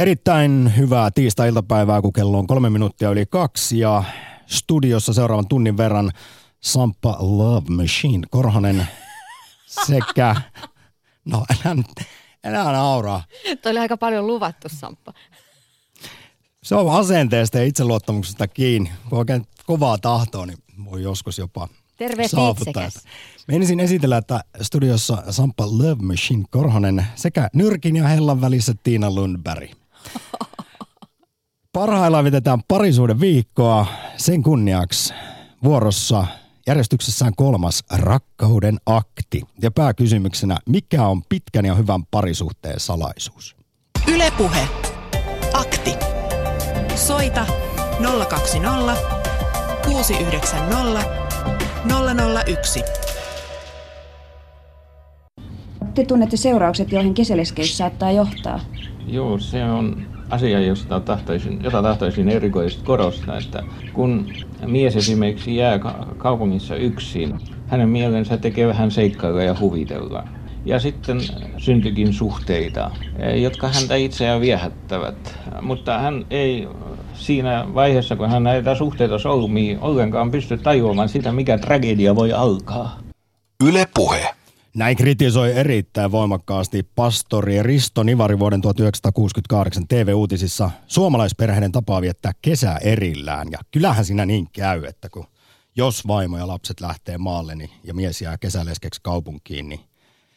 Erittäin hyvää tiistai-iltapäivää, kun kello on kolme minuuttia yli kaksi ja studiossa seuraavan tunnin verran Sampa Love Machine Korhonen sekä, no enää, enää nauraa. Toi oli aika paljon luvattu, Samppa. Se on asenteesta ja itseluottamuksesta kiinni. Kun oikein kovaa tahtoa, niin voi joskus jopa Terve saavuttaa. Me ensin esitellä, että studiossa Sampa Love Machine Korhonen sekä Nyrkin ja Hellan välissä Tiina Lundberg. Parhaillaan vietetään parisuuden viikkoa. Sen kunniaksi vuorossa järjestyksessään kolmas rakkauden akti. Ja pääkysymyksenä, mikä on pitkän ja hyvän parisuhteen salaisuus? Ylepuhe. Akti. Soita 020 690 001. Te tunnette seuraukset, joihin keseleskeys saattaa johtaa. Joo, se on asia, josta tahtoisin, jota tahtoisin erikoisesti korostaa, että kun mies esimerkiksi jää ka- kaupungissa yksin, hänen mielensä tekee vähän seikkailla ja huvitella. Ja sitten syntyikin suhteita, eh, jotka häntä itseään viehättävät. Mutta hän ei siinä vaiheessa, kun hän näitä suhteita solmii, ollenkaan pysty tajuamaan sitä, mikä tragedia voi alkaa. Yle Puhe. Näin kritisoi erittäin voimakkaasti pastori Risto Nivari vuoden 1968 TV-uutisissa suomalaisperheiden tapaa viettää kesää erillään. Ja kyllähän siinä niin käy, että kun jos vaimo ja lapset lähtee maalle niin, ja mies jää kesäleskeksi kaupunkiin, niin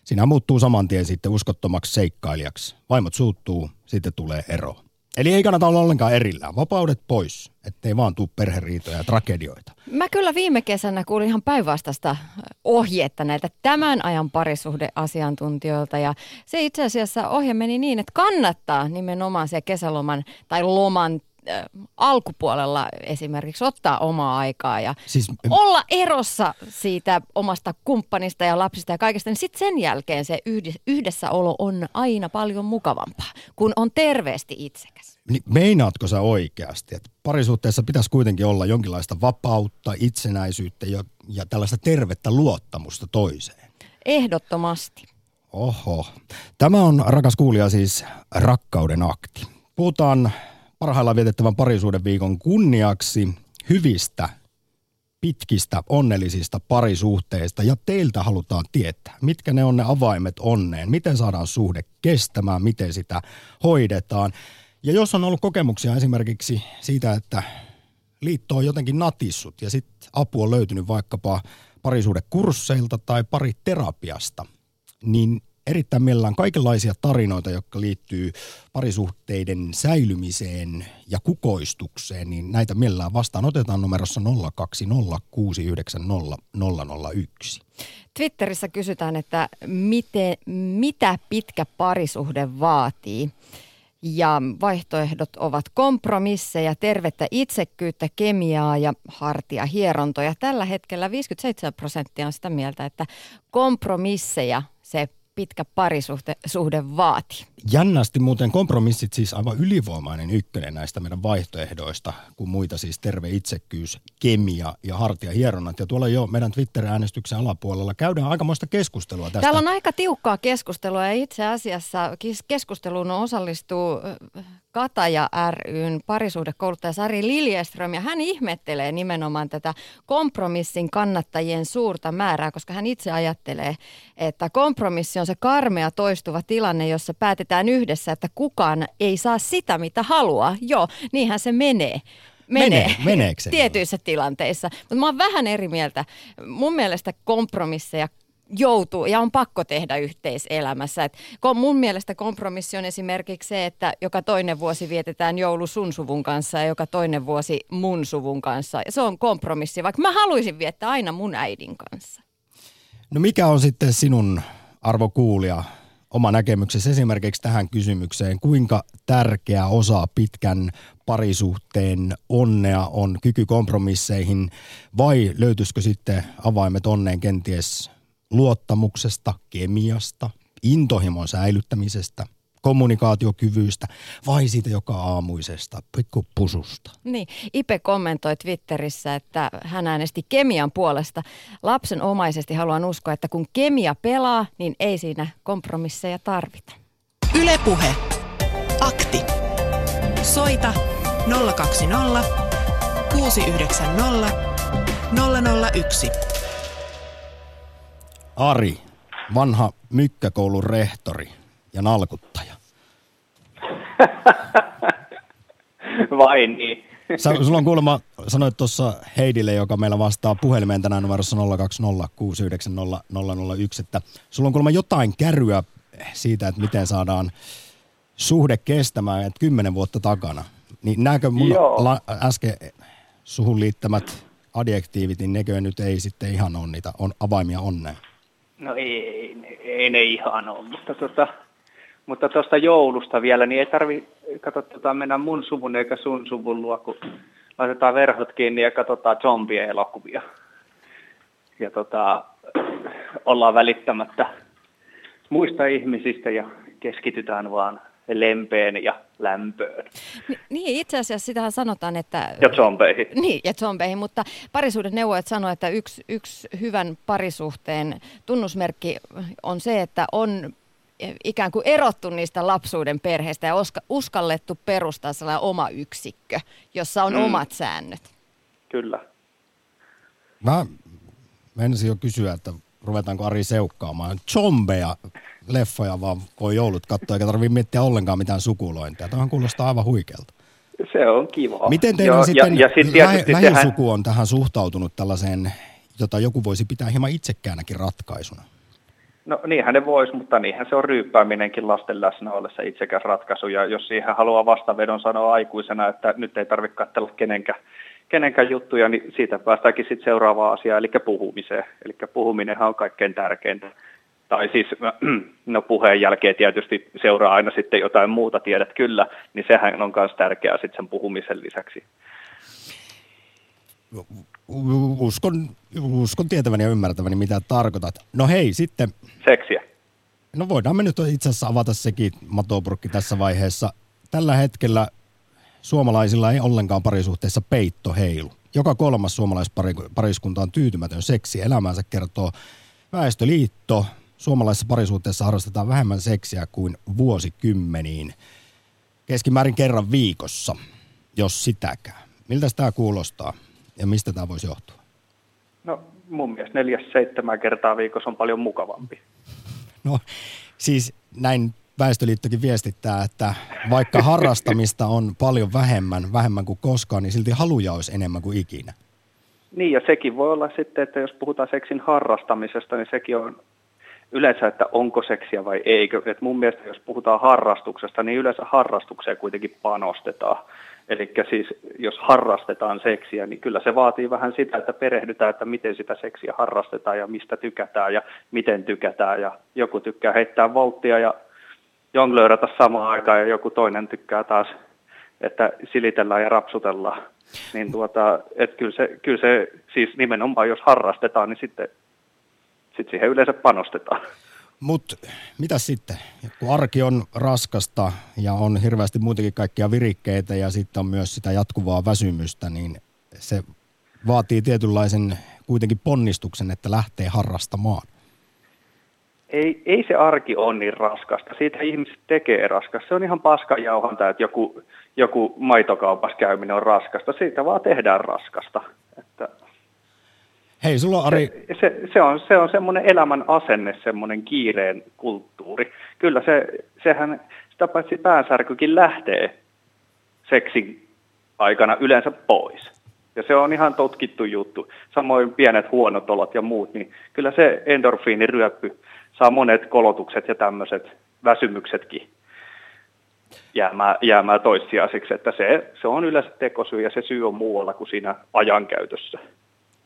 siinä muuttuu saman tien sitten uskottomaksi seikkailijaksi. Vaimot suuttuu, sitten tulee ero. Eli ei kannata olla ollenkaan erillään. Vapaudet pois, ettei vaan tuu perheriitoja ja tragedioita. Mä kyllä viime kesänä kuulin ihan päinvastaista ohjetta näiltä tämän ajan parisuhdeasiantuntijoilta. Ja se itse asiassa ohje meni niin, että kannattaa nimenomaan siellä kesäloman tai loman äh, alkupuolella esimerkiksi ottaa omaa aikaa ja Siis olla erossa siitä omasta kumppanista ja lapsista ja kaikesta, niin sitten sen jälkeen se yhdessäolo on aina paljon mukavampaa, kun on terveesti itsekäs. Niin meinaatko sä oikeasti, että parisuhteessa pitäisi kuitenkin olla jonkinlaista vapautta, itsenäisyyttä ja, ja tällaista tervettä luottamusta toiseen? Ehdottomasti. Oho. Tämä on, rakas kuulija, siis rakkauden akti. Puhutaan parhaillaan vietettävän parisuuden viikon kunniaksi hyvistä, pitkistä, onnellisista parisuhteista. Ja teiltä halutaan tietää, mitkä ne on ne avaimet onneen, miten saadaan suhde kestämään, miten sitä hoidetaan. Ja jos on ollut kokemuksia esimerkiksi siitä, että liitto on jotenkin natissut ja sitten apu on löytynyt vaikkapa parisuudekursseilta tai pariterapiasta, niin erittäin mielellään kaikenlaisia tarinoita, jotka liittyy parisuhteiden säilymiseen ja kukoistukseen, niin näitä mielellään vastaan otetaan numerossa 020690001. Twitterissä kysytään, että miten, mitä pitkä parisuhde vaatii. Ja vaihtoehdot ovat kompromisseja, tervettä itsekkyyttä, kemiaa ja hartia hierontoja. Tällä hetkellä 57 prosenttia on sitä mieltä, että kompromisseja se pitkä parisuhde suhde vaatii. Jännästi muuten kompromissit siis aivan ylivoimainen ykkönen näistä meidän vaihtoehdoista, kun muita siis terve itsekkyys, kemia ja hartia hieronnat. Ja tuolla jo meidän Twitter-äänestyksen alapuolella käydään aikamoista keskustelua tästä. Täällä on aika tiukkaa keskustelua ja itse asiassa kes- keskusteluun osallistuu ö, Kataja ryn parisuhdekouluttaja Sari Liljeström ja hän ihmettelee nimenomaan tätä kompromissin kannattajien suurta määrää, koska hän itse ajattelee, että kompromissi on se karmea toistuva tilanne, jossa päätetään yhdessä, että kukaan ei saa sitä, mitä haluaa. Joo, niinhän se menee. Menee. Meneekö se Tietyissä tilanteissa. Mutta mä oon vähän eri mieltä. Mun mielestä kompromisseja joutuu ja on pakko tehdä yhteiselämässä. Et mun mielestä kompromissi on esimerkiksi se, että joka toinen vuosi vietetään joulu sun suvun kanssa ja joka toinen vuosi mun suvun kanssa. Ja se on kompromissi, vaikka mä haluaisin viettää aina mun äidin kanssa. No mikä on sitten sinun arvokuulija oma näkemyksesi esimerkiksi tähän kysymykseen, kuinka tärkeä osa pitkän parisuhteen onnea on kyky kompromisseihin vai löytyisikö sitten avaimet onneen kenties luottamuksesta, kemiasta, intohimon säilyttämisestä, kommunikaatiokyvyistä vai siitä joka aamuisesta pikkupususta? Niin, Ipe kommentoi Twitterissä, että hän äänesti kemian puolesta. Lapsen omaisesti haluan uskoa, että kun kemia pelaa, niin ei siinä kompromisseja tarvita. Ylepuhe. Akti. Soita 020 690 001. Ari, vanha mykkäkoulun rehtori ja nalkuttaja. Vai niin? Sä, sulla on kuulemma, sanoit tuossa Heidille, joka meillä vastaa puhelimeen tänään numerossa 020690001, että sulla on kuulemma jotain kärryä siitä, että miten saadaan suhde kestämään, että kymmenen vuotta takana. Niin näkö mun Joo. la, äsken suhun liittämät adjektiivit, niin nekö nyt ei sitten ihan ole niitä on avaimia onneen? No ei, ne- ei ne ihan ole, mutta tota, mutta tuosta joulusta vielä, niin ei tarvi kato, tota, mennä mun suvun eikä sun suvun luo, kun laitetaan verhot kiinni ja katsotaan zombie-elokuvia. Ja tota, ollaan välittämättä muista ihmisistä ja keskitytään vaan lempeen ja lämpöön Ni- Niin, itse asiassa sitähän sanotaan, että... ja zombeihin. Niin, ja zombeihin, mutta parisuuden neuvojat sanoo, että yksi, yksi hyvän parisuhteen tunnusmerkki on se, että on ikään kuin erottu niistä lapsuuden perheistä ja uska, uskallettu perustaa sellainen oma yksikkö, jossa on Mm. omat säännöt. Kyllä. Mä menisin jo kysyä, että ruvetaanko Ari seukkaamaan zombeja leffoja vaan voi joulut katsoa, eikä tarvitse miettiä ollenkaan mitään sukulointia. Tämähän kuulostaa aivan huikealta. Se on kiva. Miten teidän Joo, sitten ja, ja sit lä- tietysti sehän, lähisuku on tähän suhtautunut tällaiseen, jota joku voisi pitää hieman itsekkäänäkin ratkaisuna? No niinhän ne vois, mutta niinhän se on ryyppääminenkin lasten läsnä ollessa itsekäs ratkaisu. Ja jos siihen haluaa vastavedon sanoa aikuisena, että nyt ei tarvitse katsella kenenkään, kenenkään juttuja, niin siitä päästäänkin sitten seuraavaan asiaan, eli puhumiseen. Eli puhuminenhan on kaikkein tärkeintä. Tai siis, no puheen jälkeen tietysti seuraa aina sitten jotain muuta, tiedät kyllä, niin sehän on myös tärkeää sitten sen puhumisen lisäksi. Uskon, uskon tietäväni ja ymmärtäväni, mitä tarkoitat. No hei, sitten, Seksiä. no voidaan me nyt itse asiassa avata sekin matopurkki tässä vaiheessa. Tällä hetkellä suomalaisilla ei ollenkaan parisuhteessa peitto heilu. Joka kolmas suomalaispariskunta on tyytymätön seksi elämäänsä, kertoo Väestöliitto. Suomalaisessa parisuhteessa harrastetaan vähemmän seksiä kuin vuosikymmeniin. Keskimäärin kerran viikossa, jos sitäkään. Miltä tämä kuulostaa ja mistä tämä voisi johtua? No mun mielestä neljäs seitsemän kertaa viikossa on paljon mukavampi. No siis näin Väestöliittokin viestittää, että vaikka harrastamista on paljon vähemmän, vähemmän kuin koskaan, niin silti haluja olisi enemmän kuin ikinä. Niin, ja sekin voi olla sitten, että jos puhutaan seksin harrastamisesta, niin sekin on yleensä, että onko seksiä vai eikö. Et mun mielestä, jos puhutaan harrastuksesta, niin yleensä harrastukseen kuitenkin panostetaan. Eli siis jos harrastetaan seksiä, niin kyllä se vaatii vähän sitä, että perehdytään, että miten sitä seksiä harrastetaan ja mistä tykätään ja miten tykätään. Ja joku tykkää heittää volttia ja jonglöörata samaan aikaan ja joku toinen tykkää taas, että silitellään ja rapsutellaan. Niin tuota, että kyllä se, kyllä se, siis nimenomaan jos harrastetaan, niin sitten, sitten siihen yleensä panostetaan. Mutta mitä sitten? Kun arki on raskasta ja on hirveästi muutenkin kaikkia virikkeitä ja sitten on myös sitä jatkuvaa väsymystä, niin se vaatii tietynlaisen kuitenkin ponnistuksen, että lähtee harrastamaan. Ei, ei se arki ole niin raskasta. Siitä ihmiset tekee raskasta. Se on ihan paskanjauhanta, että joku, joku maitokaupassa käyminen on raskasta. Siitä vaan tehdään raskasta. Että Hei, sulla on Ari, se, se, se, on, se on semmoinen elämän asenne, semmoinen kiireen kulttuuri. Kyllä se, sehän, sitä paitsi päänsärkykin lähtee seksin aikana yleensä pois. Ja se on ihan tutkittu juttu. Samoin pienet huonot olot ja muut, niin kyllä se endorfiiniryöppy saa monet kolotukset ja tämmöiset väsymyksetkin jäämään, jäämään toissijaisiksi. Että se, se on yleensä tekosyy ja se syy on muualla kuin siinä ajankäytössä.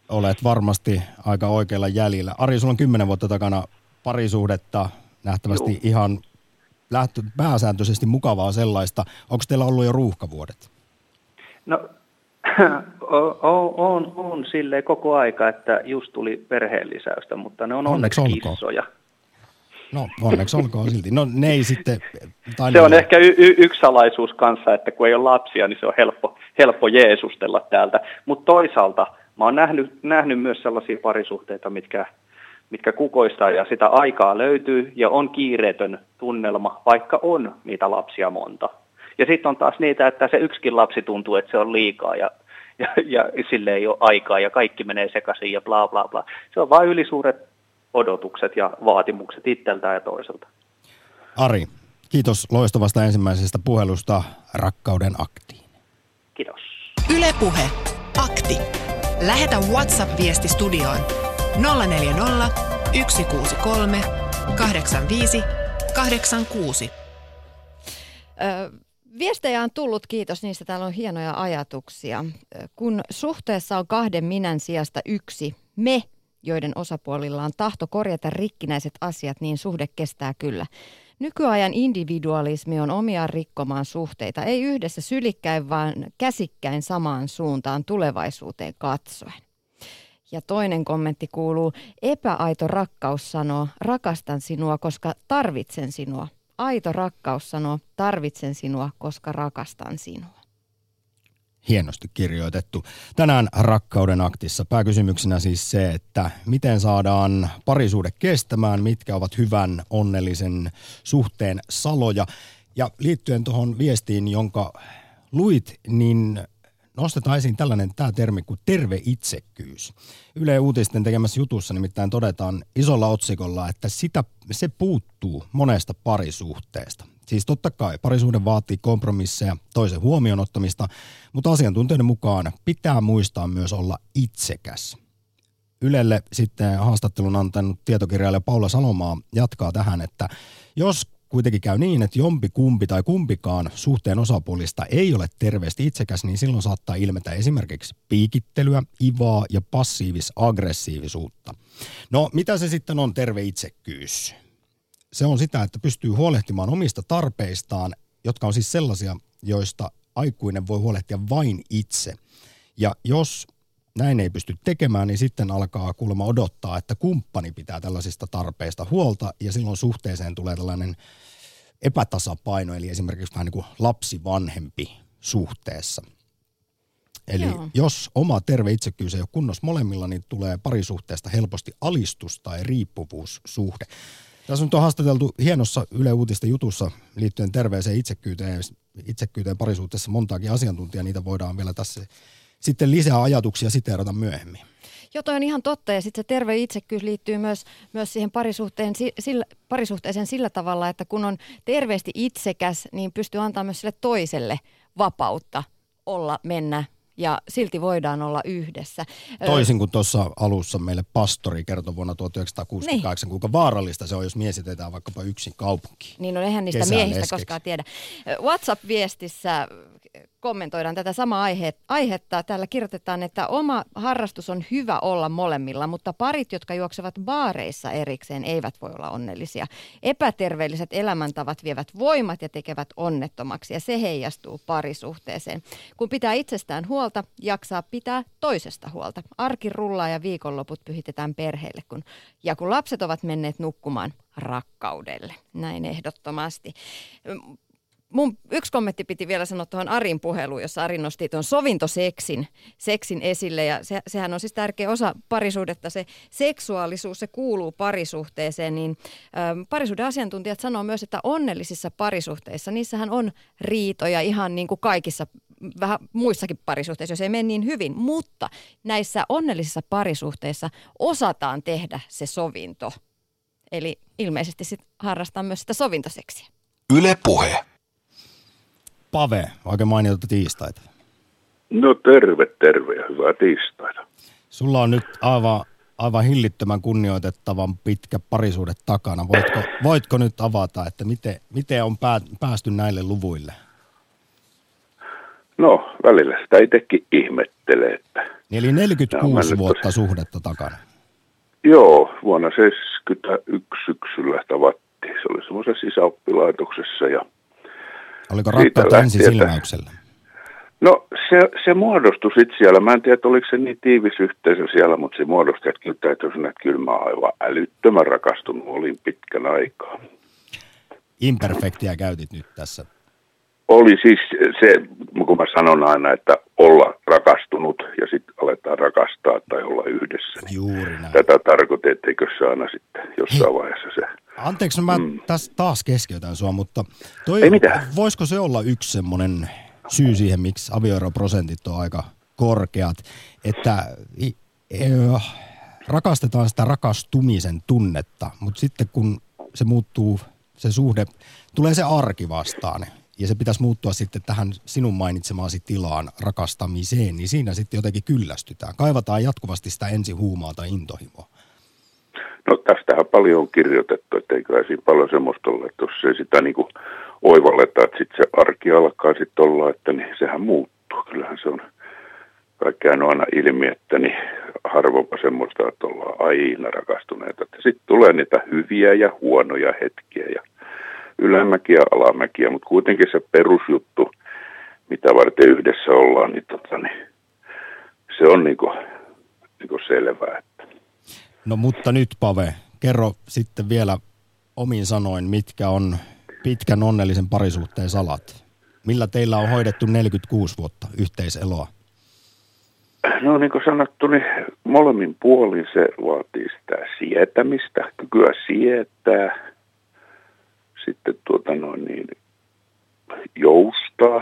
Olet varmasti aika oikealla jäljellä. Ari, sulla on kymmenen vuotta takana parisuhdetta, nähtävästi Juu. ihan lähtö, pääsääntöisesti mukavaa sellaista. Onko teillä ollut jo ruuhkavuodet? No, on, on, on silleen koko aika, että just tuli perheenlisäystä, mutta ne on Onneksi onneksi kissoja. No onneksi olkoon silti. No ne ei sitten... Tai Se on ne- ehkä y- y- yksi salaisuus kanssa, että kun ei ole lapsia, niin se on helppo, helppo jeesustella täältä. Mutta toisaalta mä oon nähnyt, nähnyt myös sellaisia parisuhteita, mitkä, mitkä kukoistaa ja sitä aikaa löytyy ja on kiireetön tunnelma, vaikka on niitä lapsia monta. Ja sitten on taas niitä, että se yksikin lapsi tuntuu, että se on liikaa ja, ja, ja sille ei ole aikaa ja kaikki menee sekaisin ja bla bla bla. Se on vain ylisuuret odotukset ja vaatimukset itseltään ja toiselta. Ari, kiitos loistavasta ensimmäisestä puhelusta Rakkauden aktiin. Kiitos. Ylepuhe Akti. Lähetä WhatsApp-viesti studioon 040 163 85 86. Ö, Viestejä on tullut, kiitos niistä. Täällä on hienoja ajatuksia. Kun suhteessa on kahden minän sijasta yksi me, joiden osapuolilla on tahto korjata rikkinäiset asiat, niin suhde kestää kyllä. Nykyajan individualismi on omia rikkomaan suhteita, ei yhdessä sylikkäin, vaan käsikkäin samaan suuntaan tulevaisuuteen katsoen. Ja toinen kommentti kuuluu, epäaito rakkaus sanoo, rakastan sinua, koska tarvitsen sinua. Aito rakkaus sanoo, tarvitsen sinua, koska rakastan sinua. Hienosti kirjoitettu. Tänään Rakkauden aktissa pääkysymyksenä siis se, että miten saadaan parisuude kestämään, mitkä ovat hyvän onnellisen suhteen saloja. Ja liittyen tuohon viestiin, jonka luit, niin nostetaan esiin tällainen tämä termi kuin terve itsekkyys. Yle Uutisten tekemässä jutussa nimittäin todetaan isolla otsikolla, että sitä, se puuttuu monesta parisuhteesta. Siis totta kai parisuuden vaatii kompromisseja, toisen huomioon ottamista, mutta asiantuntijoiden mukaan pitää muistaa myös olla itsekäs. Ylelle sitten haastattelun antanut tietokirjailija Paula Salomaa jatkaa tähän, että jos kuitenkin käy niin, että jompi kumpi tai kumpikaan suhteen osapuolista ei ole terveesti itsekäs, niin silloin saattaa ilmetä esimerkiksi piikittelyä, ivaa ja passiivis-aggressiivisuutta. No, mitä se sitten on terve itsekkyys? Se on sitä, että pystyy huolehtimaan omista tarpeistaan, jotka on siis sellaisia, joista aikuinen voi huolehtia vain itse. Ja jos näin ei pysty tekemään, niin sitten alkaa kuulemma odottaa, että kumppani pitää tällaisista tarpeista huolta ja silloin suhteeseen tulee tällainen epätasapaino, eli esimerkiksi vähän niin kuin lapsi-vanhempi suhteessa. Eli Joo. jos oma terve itsekkyys ei ole kunnossa molemmilla, niin tulee parisuhteesta helposti alistus tai riippuvuussuhde. Tässä on haastateltu hienossa Yle Uutisten jutussa liittyen terveeseen itsekkyyteen, itsekkyyteen parisuhteessa montaakin asiantuntijaa. Niitä voidaan vielä tässä sitten lisää ajatuksia siteerata myöhemmin. Joo, toi on ihan totta ja sitten se terve itsekkyys liittyy myös, myös siihen parisuhteen, sillä, parisuhteeseen sillä tavalla, että kun on terveesti itsekäs, niin pystyy antaa myös sille toiselle vapautta olla, mennä, ja silti voidaan olla yhdessä. Toisin kuin tuossa alussa meille pastori kertoi vuonna 1968, niin. kuinka vaarallista se on, jos mies jätetään vaikkapa yksin kaupunkiin. Niin on, eihän niistä miehistä leskeksi. koskaan tiedä. WhatsApp-viestissä kommentoidaan tätä samaa aihe, aihetta. Täällä kirjoitetaan, että oma harrastus on hyvä olla molemmilla, mutta parit, jotka juoksevat baareissa erikseen, eivät voi olla onnellisia. Epäterveelliset elämäntavat vievät voimat ja tekevät onnettomaksi ja se heijastuu parisuhteeseen. Kun pitää itsestään huolta, jaksaa pitää toisesta huolta. Arki rullaa ja viikonloput pyhitetään perheelle, kun, ja kun lapset ovat menneet nukkumaan rakkaudelle. Näin ehdottomasti mun yksi kommentti piti vielä sanoa tuohon Arin puheluun, jossa Ari nosti tuon sovintoseksin seksin esille. Ja se, sehän on siis tärkeä osa parisuudetta. Se seksuaalisuus, se kuuluu parisuhteeseen. Niin ähm, parisuuden asiantuntijat sanoo myös, että onnellisissa parisuhteissa, niissähän on riitoja ihan niin kuin kaikissa vähän muissakin parisuhteissa, jos ei mene niin hyvin. Mutta näissä onnellisissa parisuhteissa osataan tehdä se sovinto. Eli ilmeisesti sit harrastaa myös sitä sovintoseksiä. Yle puhe. Pave, oikein mainiota tiistaita. No terve, terve ja hyvää tiistaita. Sulla on nyt aivan, aivan hillittömän kunnioitettavan pitkä parisuudet takana. Voitko, voitko nyt avata, että miten, miten on pää, päästy näille luvuille? No, välillä sitä itsekin ihmettelee. Että Eli 46 vuotta tosi... suhdetta takana. Joo, vuonna 71 syksyllä tavattiin. Se oli semmoisessa sisäoppilaitoksessa ja – Oliko rakkautta ensi silmäyksellä? No se, se muodostui sitten siellä. Mä en tiedä, oliko se niin tiivis yhteisö siellä, mutta se muodostui, että kyllä täytyy sanoa, että kyllä mä aivan älyttömän rakastunut olin pitkän aikaa. Imperfektiä käytit nyt tässä. Oli siis se, kun mä sanon aina, että olla rakastunut ja sitten aletaan rakastaa tai olla yhdessä. Juuri näin. Tätä tarkoitettiinko se aina sitten jossain vaiheessa se Anteeksi, mä mm. tässä taas keskeytän sua, mutta toi, Ei mitään. voisiko se olla yksi semmoinen syy siihen, miksi avioeroprosentit on aika korkeat, että rakastetaan sitä rakastumisen tunnetta, mutta sitten kun se muuttuu, se suhde, tulee se arki vastaan ja se pitäisi muuttua sitten tähän sinun mainitsemaasi tilaan rakastamiseen, niin siinä sitten jotenkin kyllästytään. Kaivataan jatkuvasti sitä ensihuumaa tai intohimoa. No tästähän paljon on kirjoitettu, että eikö siinä paljon semmoista ole, että jos ei sitä niin kuin oivalleta, että sitten se arki alkaa sitten olla, että niin sehän muuttuu. Kyllähän se on kaikkea aina ilmi, että niin harvoinpa semmoista, että ollaan aina rakastuneita. Sitten tulee niitä hyviä ja huonoja hetkiä ja ylämäkiä ja alamäkiä, mutta kuitenkin se perusjuttu, mitä varten yhdessä ollaan, niin, tota, niin se on niinku, niinku selvää. No mutta nyt Pave, kerro sitten vielä omin sanoin, mitkä on pitkän onnellisen parisuhteen salat. Millä teillä on hoidettu 46 vuotta yhteiseloa? No niin kuin sanottu, niin molemmin puolin se vaatii sitä sietämistä, kykyä sietää, sitten tuota noin niin, joustaa,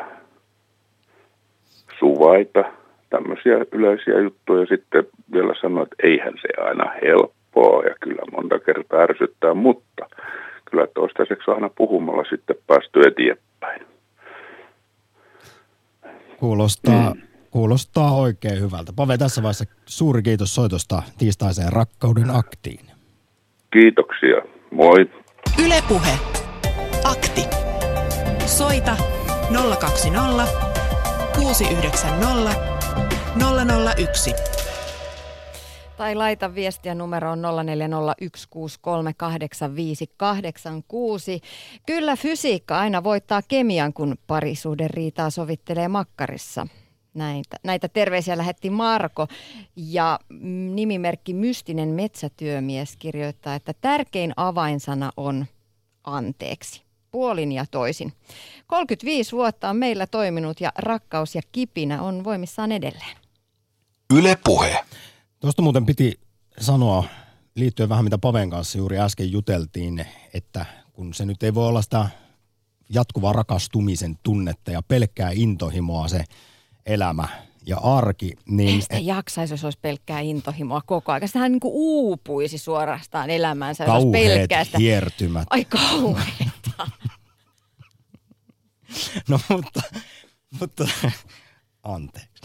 suvaita, tämmöisiä yleisiä juttuja. Sitten vielä sanoa, että eihän se aina helppoa ja kyllä monta kertaa ärsyttää, mutta kyllä toistaiseksi aina puhumalla sitten päästy eteenpäin. Kuulostaa, mm. kuulostaa oikein hyvältä. Pave, tässä vaiheessa suuri kiitos soitosta tiistaiseen rakkauden aktiin. Kiitoksia. Moi. Ylepuhe. Akti. Soita 020 690 001. Tai laita viestiä numeroon 0401638586. Kyllä fysiikka aina voittaa kemian, kun parisuuden riitaa sovittelee makkarissa. Näitä, näitä terveisiä lähetti Marko ja nimimerkki Mystinen metsätyömies kirjoittaa, että tärkein avainsana on anteeksi puolin ja toisin. 35 vuotta on meillä toiminut ja rakkaus ja kipinä on voimissaan edelleen. Yle puhe. Tuosta muuten piti sanoa liittyen vähän mitä Paven kanssa juuri äsken juteltiin, että kun se nyt ei voi olla sitä jatkuvaa rakastumisen tunnetta ja pelkkää intohimoa se elämä ja arki. Niin ei sitä jaksaisi, jos olisi pelkkää intohimoa koko ajan. Sitähän niin kuin uupuisi suorastaan elämäänsä. Kauheet pelkkää sitä... hiertymät. Ai kauheeta. no mutta, mutta anteeksi.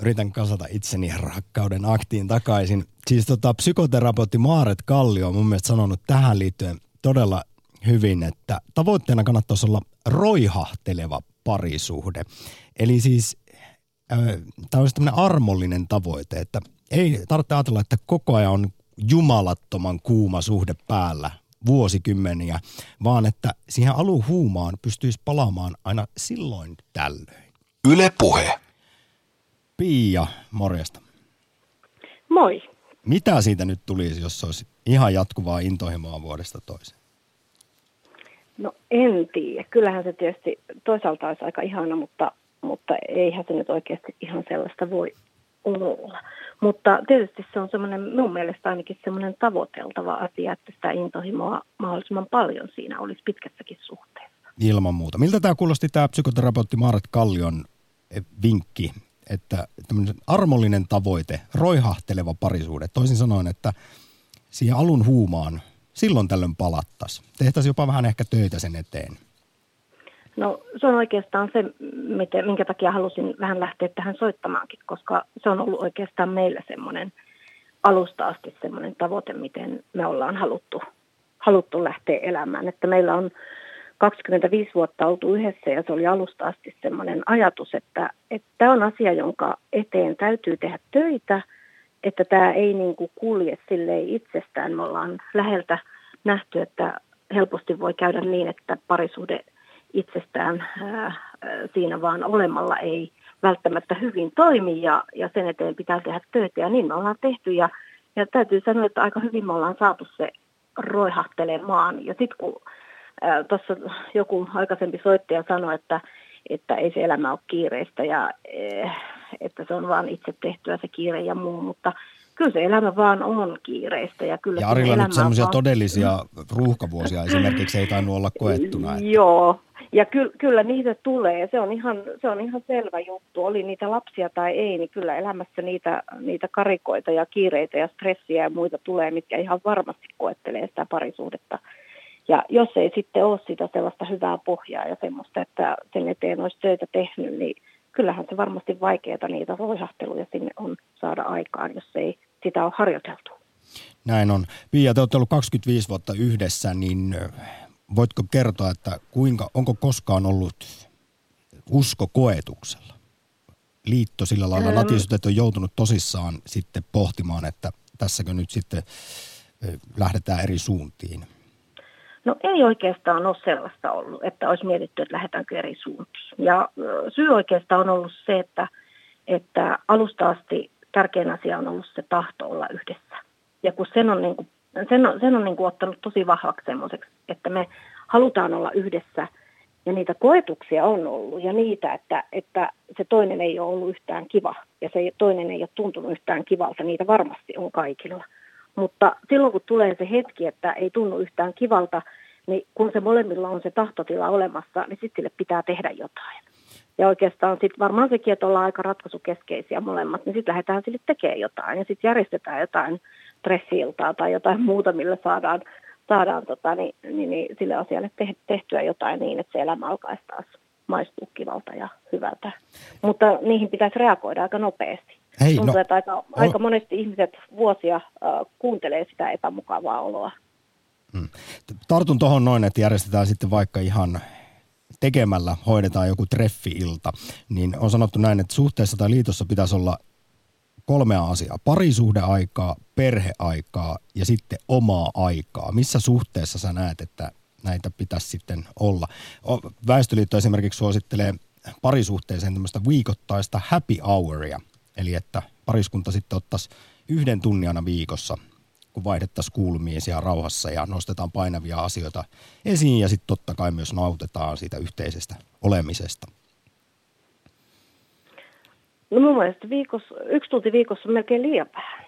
Yritän kasata itseni rakkauden aktiin takaisin. Siis tota, psykoterapeutti Maaret Kallio on mun mielestä sanonut tähän liittyen todella hyvin, että tavoitteena kannattaisi olla roihahteleva parisuhde. Eli siis tämä olisi tämmöinen armollinen tavoite, että ei tarvitse ajatella, että koko ajan on jumalattoman kuuma suhde päällä vuosikymmeniä, vaan että siihen aluhuumaan pystyisi palaamaan aina silloin tällöin. Yle puhe. Pia, morjesta. Moi. Mitä siitä nyt tulisi, jos se olisi ihan jatkuvaa intohimoa vuodesta toiseen? No en tiedä. Kyllähän se tietysti toisaalta olisi aika ihana, mutta mutta eihän se nyt oikeasti ihan sellaista voi olla. Mutta tietysti se on semmoinen, minun mielestä ainakin semmoinen tavoiteltava asia, että sitä intohimoa mahdollisimman paljon siinä olisi pitkässäkin suhteessa. Ilman muuta. Miltä tämä kuulosti tämä psykoterapeutti Maaret Kallion eh, vinkki, että tämmöinen armollinen tavoite, roihahteleva parisuude. Toisin sanoen, että siihen alun huumaan silloin tällöin palattaisiin. Tehtäisiin jopa vähän ehkä töitä sen eteen. No se on oikeastaan se, miten, minkä takia halusin vähän lähteä tähän soittamaankin, koska se on ollut oikeastaan meillä semmoinen alusta asti semmoinen tavoite, miten me ollaan haluttu, haluttu lähteä elämään. Että meillä on 25 vuotta oltu yhdessä ja se oli alusta asti semmoinen ajatus, että, että tämä on asia, jonka eteen täytyy tehdä töitä, että tämä ei niin kuin kulje silleen itsestään. Me ollaan läheltä nähty, että helposti voi käydä niin, että parisuhde – itsestään ää, siinä vaan olemalla ei välttämättä hyvin toimi ja, ja sen eteen pitää tehdä töitä ja niin me ollaan tehty ja, ja täytyy sanoa, että aika hyvin me ollaan saatu se roihahtelemaan ja sitten kun tuossa joku aikaisempi soittaja sanoi, että, että ei se elämä ole kiireistä ja eh, että se on vaan itse tehtyä se kiire ja muu, mutta kyllä se elämä vaan on kiireistä. Ja, kyllä ja Arilla nyt semmoisia vaan... todellisia ruuhkavuosia esimerkiksi ei tainnut olla koettuna. Että... Joo, ja ky- kyllä niitä tulee. Se on, ihan, se on ihan selvä juttu. Oli niitä lapsia tai ei, niin kyllä elämässä niitä, niitä karikoita ja kiireitä ja stressiä ja muita tulee, mitkä ihan varmasti koettelee sitä parisuhdetta. Ja jos ei sitten ole sitä sellaista hyvää pohjaa ja semmoista, että sen eteen olisi töitä tehnyt, niin kyllähän se varmasti vaikeaa niitä roihahteluja sinne on saada aikaan, jos ei sitä ole harjoiteltu. Näin on. Pia, te olette ollut 25 vuotta yhdessä, niin voitko kertoa, että kuinka, onko koskaan ollut usko koetuksella? Liitto sillä lailla ähm. natisut, että on joutunut tosissaan sitten pohtimaan, että tässäkö nyt sitten lähdetään eri suuntiin. No ei oikeastaan ole sellaista ollut, että olisi mietitty, että lähdetäänkö eri suuntiin. Ja syy oikeastaan on ollut se, että, että alusta asti tärkein asia on ollut se tahto olla yhdessä. Ja kun sen on, niin kuin, sen on, sen on niin kuin ottanut tosi vahvaksi semmoiseksi, että me halutaan olla yhdessä ja niitä koetuksia on ollut ja niitä, että, että se toinen ei ole ollut yhtään kiva ja se toinen ei ole tuntunut yhtään kivalta, niitä varmasti on kaikilla. Mutta silloin kun tulee se hetki, että ei tunnu yhtään kivalta, niin kun se molemmilla on se tahtotila olemassa, niin sitten sille pitää tehdä jotain. Ja oikeastaan sitten varmaan sekin, että ollaan aika ratkaisukeskeisiä molemmat, niin sitten lähdetään sille tekemään jotain. Ja sitten järjestetään jotain stressiiltaa tai jotain muuta, millä saadaan, saadaan tota, niin, niin, niin, sille asialle tehtyä jotain niin, että se elämä alkaisi taas maistua kivalta ja hyvältä. Mutta niihin pitäisi reagoida aika nopeasti. Hei, Tuntuu, no, että aika, aika monesti ihmiset vuosia uh, kuuntelee sitä epämukavaa oloa. Hmm. Tartun tuohon noin, että järjestetään sitten vaikka ihan tekemällä hoidetaan joku treffi-ilta, niin on sanottu näin, että suhteessa tai liitossa pitäisi olla kolmea asiaa. Parisuhdeaikaa, perheaikaa ja sitten omaa aikaa. Missä suhteessa sä näet, että näitä pitäisi sitten olla? Väestöliitto esimerkiksi suosittelee parisuhteeseen tämmöistä viikoittaista happy houria, eli että pariskunta sitten ottaisi yhden tunnin aina viikossa kun vaihdettaisiin kuulumisia rauhassa ja nostetaan painavia asioita esiin ja sitten totta kai myös nautetaan siitä yhteisestä olemisesta. No mun mielestä viikossa, yksi tunti viikossa on melkein liian vähän.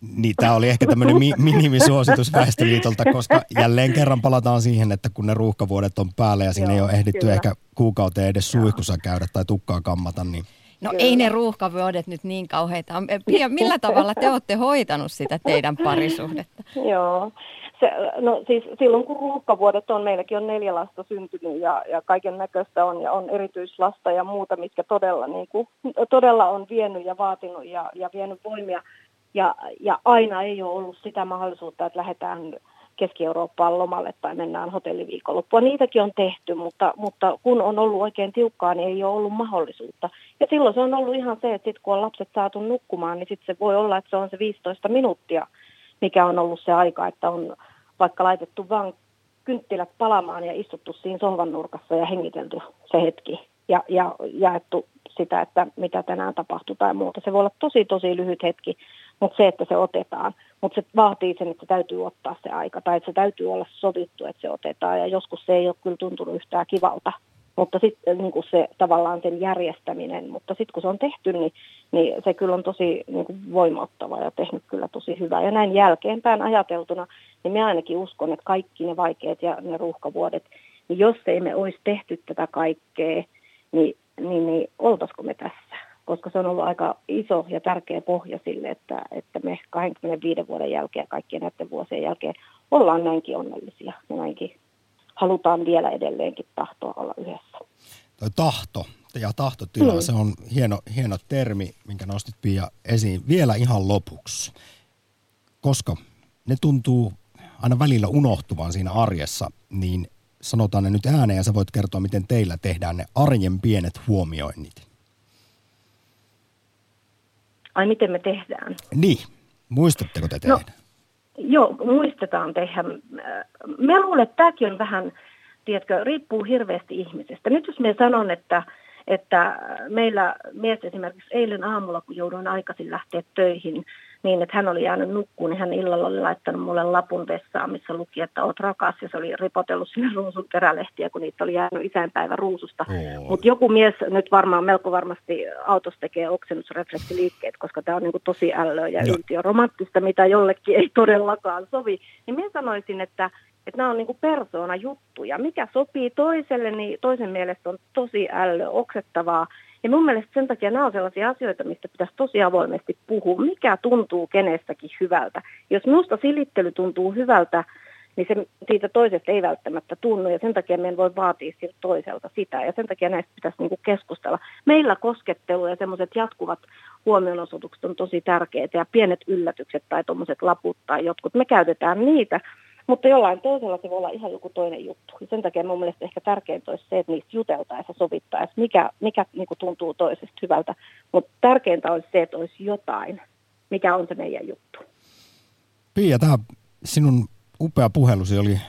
Niin, tämä oli ehkä tämmöinen mi- minimisuositus Väestöliitolta, koska jälleen kerran palataan siihen, että kun ne ruuhkavuodet on päällä ja sinne Joo, ei ole ehditty kyllä. ehkä kuukauteen edes suihkussa käydä tai tukkaa kammata, niin No Kyllä. ei ne ruuhkavuodet nyt niin kauheita. Pia, millä tavalla te olette hoitanut sitä teidän parisuhdetta? Joo. Se, no siis silloin kun ruuhkavuodet on, meilläkin on neljä lasta syntynyt ja, ja kaiken näköistä on ja on erityislasta ja muuta, mitkä todella, niin kuin, todella on vienyt ja vaatinut ja, ja vienyt voimia. Ja, ja aina ei ole ollut sitä mahdollisuutta, että lähdetään Keski-Eurooppaan lomalle tai mennään hotelliviikonloppua. Niitäkin on tehty, mutta, mutta kun on ollut oikein tiukkaa, niin ei ole ollut mahdollisuutta. Ja silloin se on ollut ihan se, että sit kun on lapset saatu nukkumaan, niin sitten se voi olla, että se on se 15 minuuttia, mikä on ollut se aika, että on vaikka laitettu vain kynttilät palamaan ja istuttu siinä sohvan nurkassa ja hengitelty se hetki ja, ja jaettu sitä, että mitä tänään tapahtuu tai muuta. Se voi olla tosi, tosi lyhyt hetki, mutta se, että se otetaan. Mutta se vaatii sen, että se täytyy ottaa se aika tai että se täytyy olla sovittu, että se otetaan. Ja joskus se ei ole kyllä tuntunut yhtään kivalta, mutta sitten niin se tavallaan sen järjestäminen. Mutta sitten kun se on tehty, niin, niin se kyllä on tosi niin kuin voimauttava ja tehnyt kyllä tosi hyvää. Ja näin jälkeenpäin ajateltuna, niin minä ainakin uskon, että kaikki ne vaikeat ja ne ruuhkavuodet, niin jos ei me olisi tehty tätä kaikkea, niin, niin, niin oltaisiko me tässä? Koska se on ollut aika iso ja tärkeä pohja sille, että, että me 25 vuoden jälkeen ja kaikkien näiden vuosien jälkeen ollaan näinkin onnellisia ja näinkin halutaan vielä edelleenkin tahtoa olla yhdessä. Toi tahto ja tahtotila, mm. se on hieno, hieno termi, minkä nostit Pia esiin. Vielä ihan lopuksi, koska ne tuntuu aina välillä unohtuvan siinä arjessa, niin sanotaan ne nyt ääneen ja sä voit kertoa, miten teillä tehdään ne arjen pienet huomioinnit. Ai miten me tehdään? Niin, muistatteko te tehdä? No, joo, muistetaan tehdä. Mä luulen, että tämäkin on vähän, tiedätkö, riippuu hirveästi ihmisestä. Nyt jos me sanon, että, että meillä mies esimerkiksi eilen aamulla, kun jouduin aikaisin lähteä töihin, niin, että hän oli jäänyt nukkuun, niin hän illalla oli laittanut mulle lapun vessaan, missä luki, että oot rakas, ja se oli ripotellut sinne ruusun perälehtiä, kun niitä oli jäänyt isänpäivän ruususta. Mutta joku mies nyt varmaan melko varmasti autossa tekee oksennusrefleksiliikkeet, koska tämä on niin tosi ällöä ja yltiö romanttista, mitä jollekin ei todellakaan sovi. Niin minä sanoisin, että että nämä on niin persoona juttuja. Mikä sopii toiselle, niin toisen mielestä on tosi ällö, oksettavaa. Ja mun mielestä sen takia nämä on sellaisia asioita, mistä pitäisi tosi avoimesti puhua. Mikä tuntuu kenestäkin hyvältä? Jos minusta silittely tuntuu hyvältä, niin se siitä toisesta ei välttämättä tunnu, ja sen takia meidän voi vaatia siltä toiselta sitä, ja sen takia näistä pitäisi niinku keskustella. Meillä koskettelu ja semmoiset jatkuvat huomionosoitukset on tosi tärkeitä, ja pienet yllätykset tai tuommoiset laput tai jotkut, me käytetään niitä, mutta jollain toisella se voi olla ihan joku toinen juttu. Ja sen takia mun mielestä ehkä tärkeintä olisi se, että niistä juteltaisiin ja sovittaisiin, mikä, mikä niin kuin tuntuu toisesta hyvältä. Mutta tärkeintä olisi se, että olisi jotain, mikä on se meidän juttu. Pia, tämä sinun upea puhelusi oli,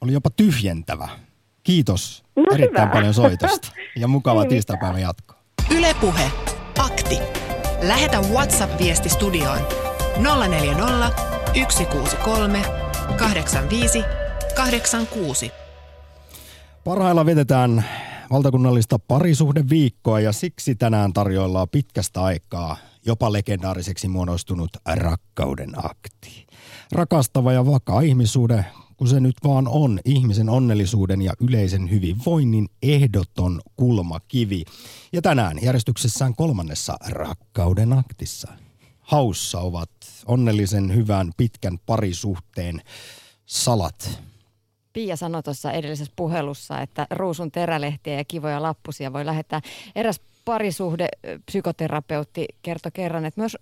oli jopa tyhjentävä. Kiitos no erittäin hyvä. paljon soitosta ja mukavaa niin tiistaipäivän jatkoa. Ylepuhe Akti. Lähetä WhatsApp-viesti studioon 040 163 85 86. Parhailla vietetään valtakunnallista parisuhdeviikkoa ja siksi tänään tarjoillaan pitkästä aikaa jopa legendaariseksi muodostunut rakkauden akti. Rakastava ja vakaa ihmissuhde, kun se nyt vaan on ihmisen onnellisuuden ja yleisen hyvinvoinnin ehdoton kulmakivi. Ja tänään järjestyksessään kolmannessa rakkauden aktissa haussa ovat onnellisen hyvän pitkän parisuhteen salat. Pia sanoi tuossa edellisessä puhelussa, että ruusun terälehtiä ja kivoja lappusia voi lähettää. Eräs parisuhde psykoterapeutti kertoi kerran, että myös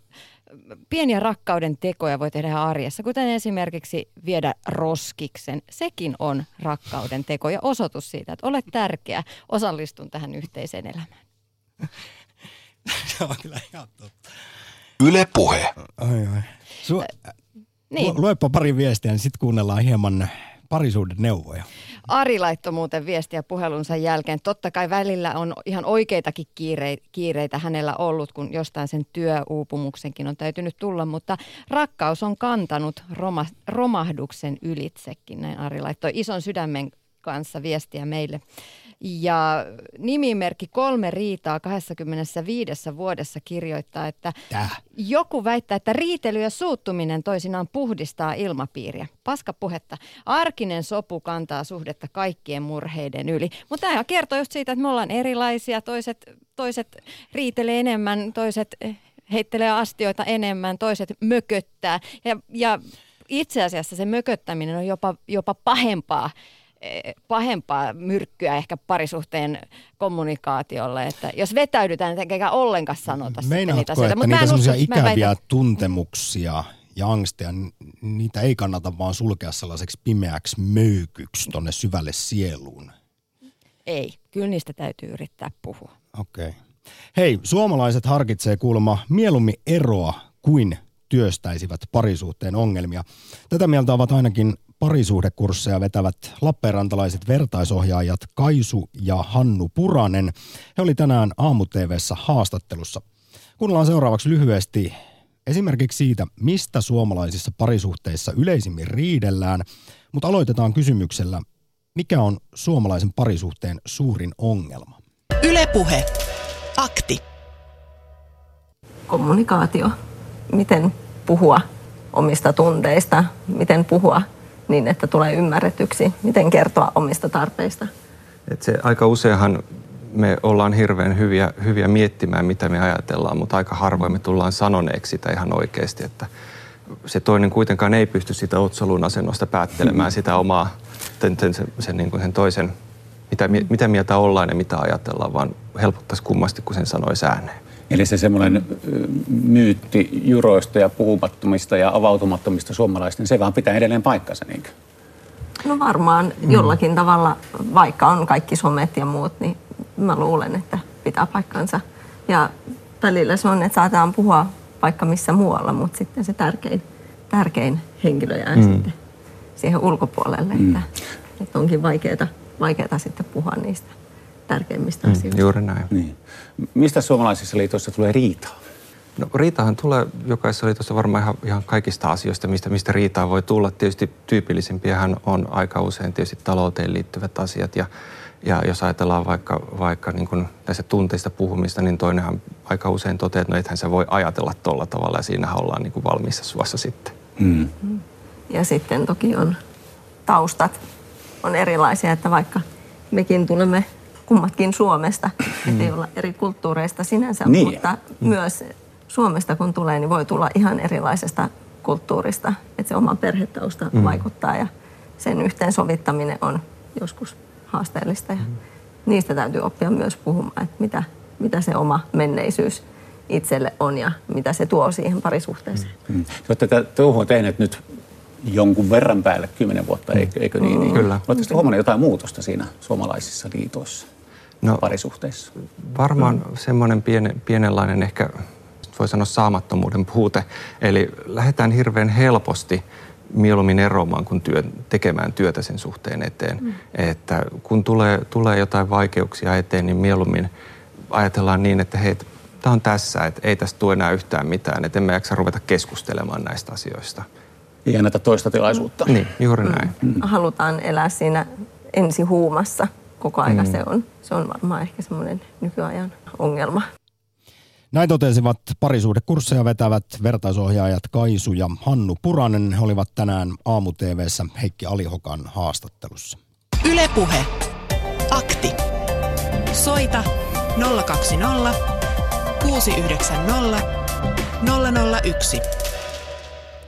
pieniä rakkauden tekoja voi tehdä arjessa, kuten esimerkiksi viedä roskiksen. Sekin on rakkauden teko ja osoitus siitä, että olet tärkeä, osallistun tähän yhteiseen elämään. Se on kyllä ihan totta. Yle Puhe. Ai, ai. Su- äh, niin. Luepa pari viestiä, niin sitten kuunnellaan hieman parisuuden neuvoja. Ari laittoi muuten viestiä puhelunsa jälkeen. Totta kai välillä on ihan oikeitakin kiireitä hänellä ollut, kun jostain sen työuupumuksenkin on täytynyt tulla, mutta rakkaus on kantanut roma, romahduksen ylitsekin. Näin Ari laittoi ison sydämen kanssa viestiä meille. Ja nimimerkki kolme riitaa 25 vuodessa kirjoittaa, että Tää. joku väittää, että riitely ja suuttuminen toisinaan puhdistaa ilmapiiriä. Paska puhetta. Arkinen sopu kantaa suhdetta kaikkien murheiden yli. Mutta tämä kertoo just siitä, että me ollaan erilaisia. Toiset, toiset riitelee enemmän, toiset heittelee astioita enemmän, toiset mököttää. Ja, ja itse asiassa se mököttäminen on jopa, jopa pahempaa pahempaa myrkkyä ehkä parisuhteen kommunikaatiolle, että jos vetäydytään, niin eikä ollenkaan sanota Meinaatko, niitä asioita. että niitä semmoisia ikäviä väitän... tuntemuksia ja angsteja, niitä ei kannata vaan sulkea sellaiseksi pimeäksi möykyksi tonne syvälle sieluun? Ei, kyllä niistä täytyy yrittää puhua. Okei. Okay. Hei, suomalaiset harkitsee kuulemma mieluummin eroa kuin työstäisivät parisuhteen ongelmia. Tätä mieltä ovat ainakin parisuhdekursseja vetävät lappeenrantalaiset vertaisohjaajat Kaisu ja Hannu Puranen. He oli tänään aamu haastattelussa. Kuunnellaan seuraavaksi lyhyesti esimerkiksi siitä, mistä suomalaisissa parisuhteissa yleisimmin riidellään, mutta aloitetaan kysymyksellä, mikä on suomalaisen parisuhteen suurin ongelma? Ylepuhe. Akti. Kommunikaatio. Miten puhua omista tunteista, miten puhua niin, että tulee ymmärretyksi, miten kertoa omista tarpeista. Et se, aika useinhan me ollaan hirveän hyviä, hyviä miettimään, mitä me ajatellaan, mutta aika harvoin me tullaan sanoneeksi sitä ihan oikeasti, että se toinen kuitenkaan ei pysty sitä otsalun asennosta päättelemään sitä omaa, sen, sen, sen, sen, niin kuin sen toisen, mitä, mitä mieltä ollaan ja mitä ajatellaan, vaan helpottaisi kummasti, kun sen sanoisi ääneen. Eli se semmoinen myytti juroista ja puhumattomista ja avautumattomista suomalaisista, niin se vaan pitää edelleen paikkansa, niinkö? No varmaan mm. jollakin tavalla, vaikka on kaikki somet ja muut, niin mä luulen, että pitää paikkansa. Ja välillä se on, että saataan puhua vaikka missä muualla, mutta sitten se tärkein, tärkein henkilö jää mm. sitten siihen ulkopuolelle, mm. että, että onkin vaikeaa, vaikeaa sitten puhua niistä tärkeimmistä mm, asioista. Juuri näin. Niin. Mistä suomalaisissa liitoissa tulee riitaa? No riitahan tulee jokaisessa liitossa varmaan ihan, ihan kaikista asioista, mistä, mistä riitaa voi tulla. Tietysti tyypillisimpiähän on aika usein tietysti talouteen liittyvät asiat ja, ja jos ajatellaan vaikka, vaikka niin kuin näistä tunteista puhumista, niin toinenhan aika usein toteaa, että no ethän sä voi ajatella tuolla tavalla ja siinähän ollaan niin kuin valmiissa suossa sitten. Mm. Ja sitten toki on taustat on erilaisia, että vaikka mekin tulemme kummatkin Suomesta, mm. ettei olla eri kulttuureista sinänsä, Niin. mutta myös Suomesta kun tulee, niin voi tulla ihan erilaisesta kulttuurista, että se oma perhetausta Mm. mm. vaikuttaa ja sen yhteensovittaminen on joskus haasteellista ja niistä täytyy oppia myös puhumaan, että mitä, mitä se oma menneisyys itselle on ja mitä se tuo siihen parisuhteeseen. Mm. Olette tätä touhua tehneet nyt jonkun verran päälle, kymmenen vuotta, eikö, eikö niin? niin? Kyllä. Oletteko huomannut jotain muutosta siinä suomalaisissa liitoissa, No, parisuhteissa? Varmaan semmoinen piene, pienenlainen ehkä, voi sanoa saamattomuuden puute. Eli lähdetään hirveän helposti mieluummin eroamaan kuin työ, tekemään työtä sen suhteen eteen. Mm. Että kun tulee, tulee jotain vaikeuksia eteen, niin mieluummin ajatellaan niin, että hei, tämä on tässä, että ei tästä tule enää yhtään mitään, että emme jaksa ruveta keskustelemaan näistä asioista. Ei anneta toista tilaisuutta. Niin, juuri näin. Halutaan elää siinä ensihuumassa koko aika. Mm. Se, on, se on varmaan ehkä semmoinen nykyajan ongelma. Näin totesivat parisuudekursseja vetävät vertaisohjaajat Kaisu ja Hannu Puranen. He olivat tänään aamu TV:ssä Heikki Alihokan haastattelussa. Ylepuhe. Akti. Soita 020 690 001.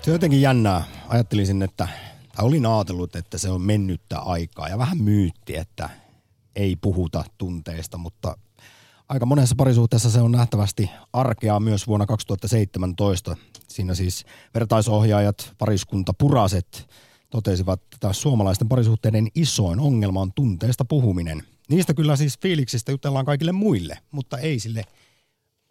Se on jotenkin jännää. Ajattelisin, että, tai olin ajatellut, että se on mennyttä aikaa ja vähän myytti, että ei puhuta tunteista, mutta aika monessa parisuhteessa se on nähtävästi arkea myös vuonna 2017. Siinä siis vertaisohjaajat, pariskunta Puraset totesivat, että suomalaisten parisuhteiden isoin ongelma on tunteesta puhuminen. Niistä kyllä siis fiiliksistä jutellaan kaikille muille, mutta ei sille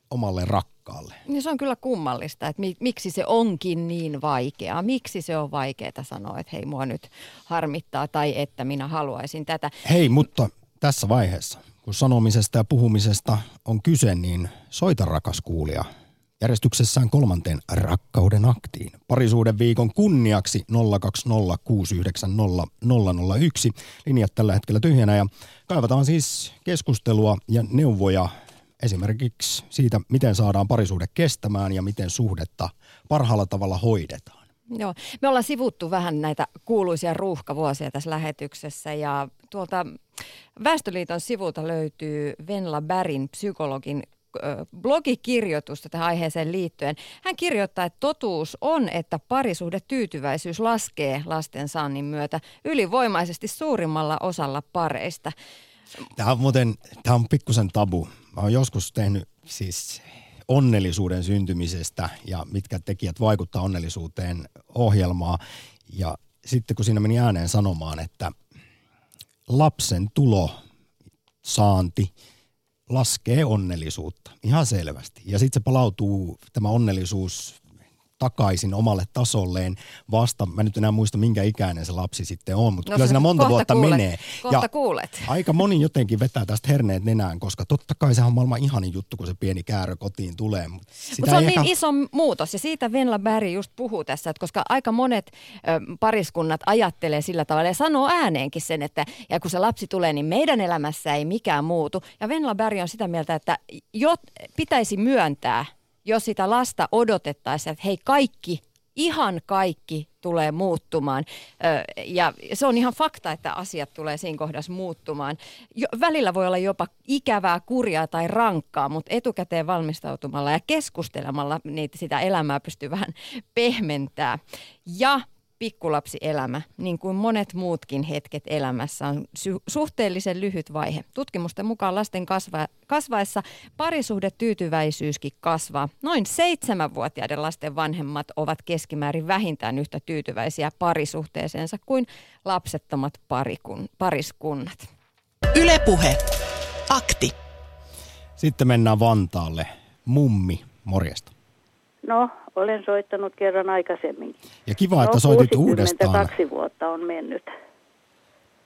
omalle rakkaalle. Niin se on kyllä kummallista, että mi- miksi se onkin niin vaikeaa. Miksi se on vaikeaa sanoa, että hei mua nyt harmittaa tai että minä haluaisin tätä. Hei, mutta tässä vaiheessa, kun sanomisesta ja puhumisesta on kyse, niin soita rakas kuulija. Järjestyksessään kolmanteen rakkauden aktiin. Parisuuden viikon kunniaksi 020690001. Linjat tällä hetkellä tyhjänä ja kaivataan siis keskustelua ja neuvoja esimerkiksi siitä, miten saadaan parisuhde kestämään ja miten suhdetta parhaalla tavalla hoidetaan. Joo, me ollaan sivuttu vähän näitä kuuluisia ruuhkavuosia tässä lähetyksessä ja tuolta Väestöliiton sivulta löytyy Venla Bärin psykologin blogikirjoitusta tähän aiheeseen liittyen. Hän kirjoittaa, että totuus on, että parisuhde tyytyväisyys laskee lasten saannin myötä ylivoimaisesti suurimmalla osalla pareista. Tämä on muuten, tämä on pikkusen tabu. Mä oon joskus tehnyt siis onnellisuuden syntymisestä ja mitkä tekijät vaikuttaa onnellisuuteen ohjelmaa. Ja sitten kun siinä meni ääneen sanomaan, että lapsen tulo, saanti laskee onnellisuutta ihan selvästi. Ja sitten se palautuu tämä onnellisuus takaisin omalle tasolleen vasta, mä nyt enää muista minkä ikäinen se lapsi sitten on, mutta no, kyllä siinä monta vuotta kuulet. menee. Kohta kuulet. Aika moni jotenkin vetää tästä herneet nenään, koska totta kai sehän on maailman ihanin juttu, kun se pieni käärö kotiin tulee. Mutta Mutta se on niin iso muutos ja siitä Venla Berg just puhuu tässä, että koska aika monet ö, pariskunnat ajattelee sillä tavalla ja sanoo ääneenkin sen, että ja kun se lapsi tulee, niin meidän elämässä ei mikään muutu. Ja Venla Berg on sitä mieltä, että jo, pitäisi myöntää, jos sitä lasta odotettaisiin, että hei kaikki, ihan kaikki tulee muuttumaan. Ja se on ihan fakta, että asiat tulee siinä kohdassa muuttumaan. Jo, välillä voi olla jopa ikävää, kurjaa tai rankkaa, mutta etukäteen valmistautumalla ja keskustelemalla niitä sitä elämää pystyy vähän pehmentää. Ja pikkulapsielämä, niin kuin monet muutkin hetket elämässä, on sy- suhteellisen lyhyt vaihe. Tutkimusten mukaan lasten kasva- kasvaessa parisuhdetyytyväisyyskin kasvaa. Noin seitsemänvuotiaiden lasten vanhemmat ovat keskimäärin vähintään yhtä tyytyväisiä parisuhteeseensa kuin lapsettomat parikun- pariskunnat. Ylepuhe. Akti. Sitten mennään Vantaalle. Mummi, morjesta. No, olen soittanut kerran aikaisemminkin. Ja kiva, että no, soitit 62 uudestaan. vuotta on mennyt.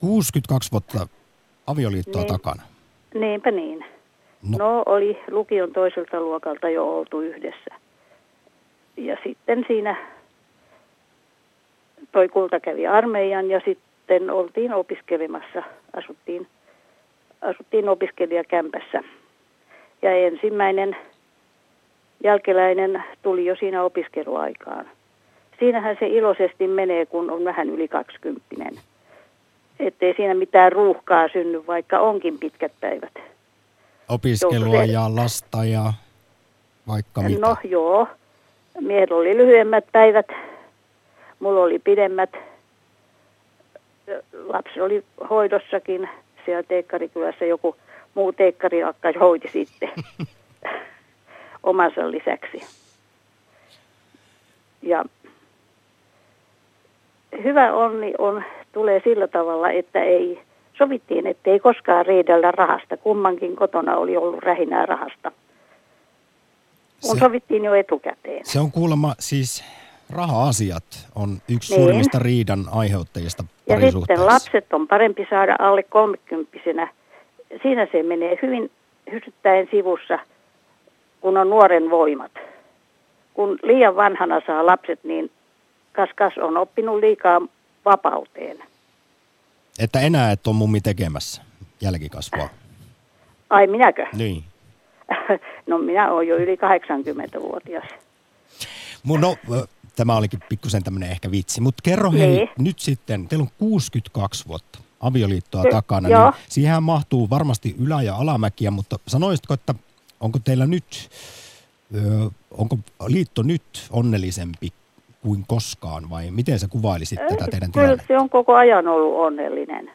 62 vuotta avioliittoa Niin. takana. Niinpä niin. No. No. no, oli lukion toiselta luokalta jo oltu yhdessä. ja sitten siinä toi kulta kävi armeijan ja sitten oltiin opiskelemassa, asuttiin, asuttiin opiskelijakämpässä. Ja ensimmäinen jälkeläinen tuli jo siinä opiskeluaikaan. Siinähän se iloisesti menee, kun on vähän yli 20. Ettei siinä mitään ruuhkaa synny, vaikka onkin pitkät päivät. Opiskelua ja lasta ja vaikka mitä. No joo, miehellä oli lyhyemmät päivät, mulla oli pidemmät. Lapsi oli hoidossakin siellä Teekkarikylässä, joku muu teekkari akka hoiti sitten omansa lisäksi. Ja hyvä onni on, tulee sillä tavalla, että ei, sovittiin, että ei koskaan riidellä rahasta. Kummankin kotona oli ollut rähinää rahasta. Kun Se- sovittiin jo etukäteen. Se on kuulemma siis raha-asiat on yksi Niin. suurimmista riidan aiheuttajista Ja sitten lapset on parempi saada alle kolmekymppisenä. Siinä se menee hyvin hysyttäen sivussa, kun on nuoren voimat. Kun liian vanhana saa lapset, niin kas kas on oppinut liikaa vapauteen. Että enää et ole mummi tekemässä jälkikasvua. Ai minäkö? Niin. No minä olen jo yli 80-vuotias. Mun, no, tämä olikin pikkusen tämmöinen ehkä vitsi, mutta kerro hei Niin. nyt sitten, teillä on 62 vuotta avioliittoa Ky- takana, joo. niin siihen mahtuu varmasti ylä- ja alamäkiä, mutta sanoisitko, että onko teillä nyt, onko liitto nyt onnellisempi kuin koskaan vai miten sä kuvailisit tätä teidän Kyllä tilannetta? se on koko ajan ollut onnellinen.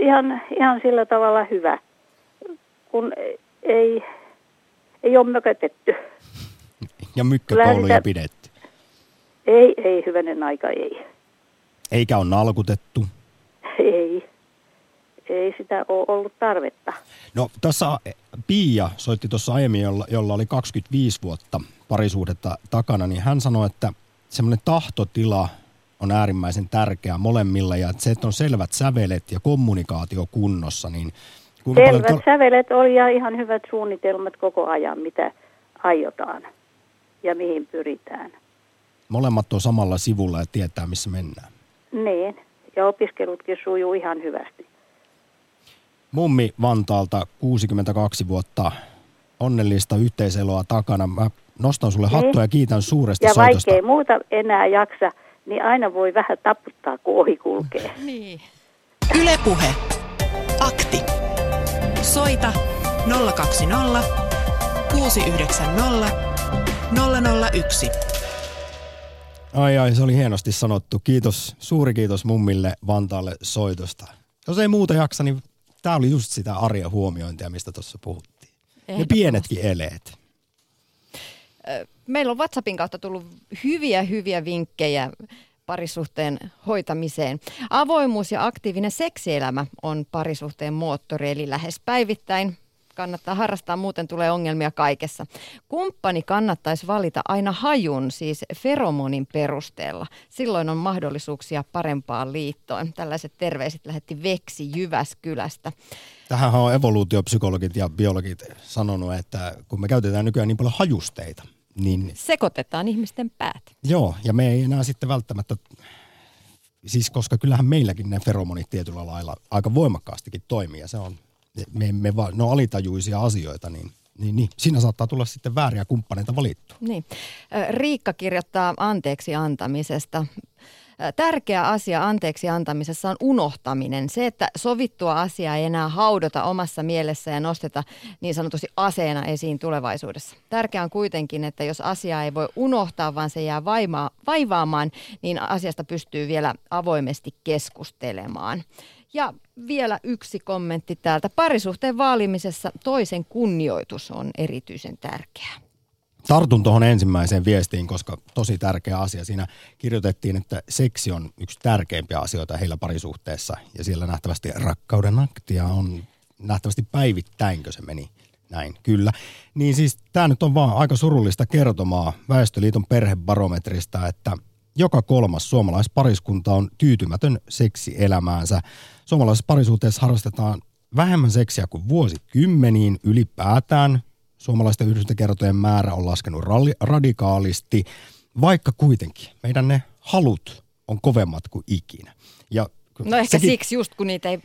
Ihan, ihan sillä tavalla hyvä, kun ei, ei ole mökötetty. Ja mykkäkouluja pidetty. Ei, ei, hyvänen aika, ei. Eikä ole nalkutettu. Ei. Ei sitä ole ollut tarvetta. No tässä Pia soitti tuossa aiemmin, jolla, jolla oli 25 vuotta parisuhdetta takana, niin hän sanoi, että semmoinen tahtotila on äärimmäisen tärkeä molemmilla ja että se, että on selvät sävelet ja kommunikaatio kunnossa, niin kuinka paljon... Selvät sävelet oli ja ihan hyvät suunnitelmat koko ajan, mitä aiotaan ja mihin pyritään. molemmat on samalla sivulla ja tietää, missä mennään. Niin, ja opiskelutkin sujuu ihan hyvästi. Mummi Vantaalta 62 vuotta onnellista yhteiseloa takana. Mä nostan sulle Niin. hattua ja kiitän suuresta Ja soitosta. vaikkei muuta enää jaksa, niin aina voi vähän taputtaa, kun ohi kulkee. Niin. Ylepuhe. Akti. Soita 020 690 001. Ai ai, se oli hienosti sanottu. Kiitos, suuri kiitos mummille Vantaalle soitosta. Jos ei muuta jaksa, niin tämä oli just sitä arjen huomiointia, mistä tuossa puhuttiin. Ne pienetkin eleet. Meillä on WhatsAppin kautta tullut hyviä, hyviä vinkkejä parisuhteen hoitamiseen. Avoimuus ja aktiivinen seksielämä on parisuhteen moottori, eli lähes päivittäin kannattaa harrastaa, muuten tulee ongelmia kaikessa. Kumppani kannattaisi valita aina hajun, siis feromonin perusteella. Silloin on mahdollisuuksia parempaan liittoon. Tällaiset terveiset lähetti Veksi Jyväskylästä. Tähän on evoluutiopsykologit ja biologit sanonut, että kun me käytetään nykyään niin paljon hajusteita, niin Sekoitetaan ihmisten päät. joo, ja me ei enää sitten välttämättä, siis koska kyllähän meilläkin ne feromonit tietyllä lailla aika voimakkaastikin toimii, ja se on, me, me va, ne on alitajuisia asioita, niin, niin, niin siinä saattaa tulla sitten vääriä kumppaneita valittua. Niin. Riikka kirjoittaa anteeksi antamisesta. Tärkeä asia anteeksi antamisessa on unohtaminen. Se, että sovittua asiaa ei enää haudota omassa mielessä ja nosteta niin sanotusti aseena esiin tulevaisuudessa. Tärkeää on kuitenkin, että jos asiaa ei voi unohtaa, vaan se jää vaivaamaan, niin asiasta pystyy vielä avoimesti keskustelemaan. Ja vielä yksi kommentti täältä. Parisuhteen vaalimisessa toisen kunnioitus on erityisen tärkeää. Tartun tuohon ensimmäiseen viestiin, koska tosi tärkeä asia. Siinä kirjoitettiin, että seksi on yksi tärkeimpiä asioita heillä parisuhteessa. Ja siellä nähtävästi rakkauden aktia on nähtävästi päivittäinkö se meni näin, kyllä. Niin siis tämä nyt on vaan aika surullista kertomaa Väestöliiton perhebarometrista, että joka kolmas suomalaispariskunta on tyytymätön seksielämäänsä. Suomalaisessa parisuhteessa harrastetaan vähemmän seksiä kuin vuosikymmeniin ylipäätään. Suomalaisten yhdyskuntakertojen määrä on laskenut radikaalisti, vaikka kuitenkin meidän ne halut on kovemmat kuin ikinä. Ja no ehkä sekin... siksi just, kun niitä ei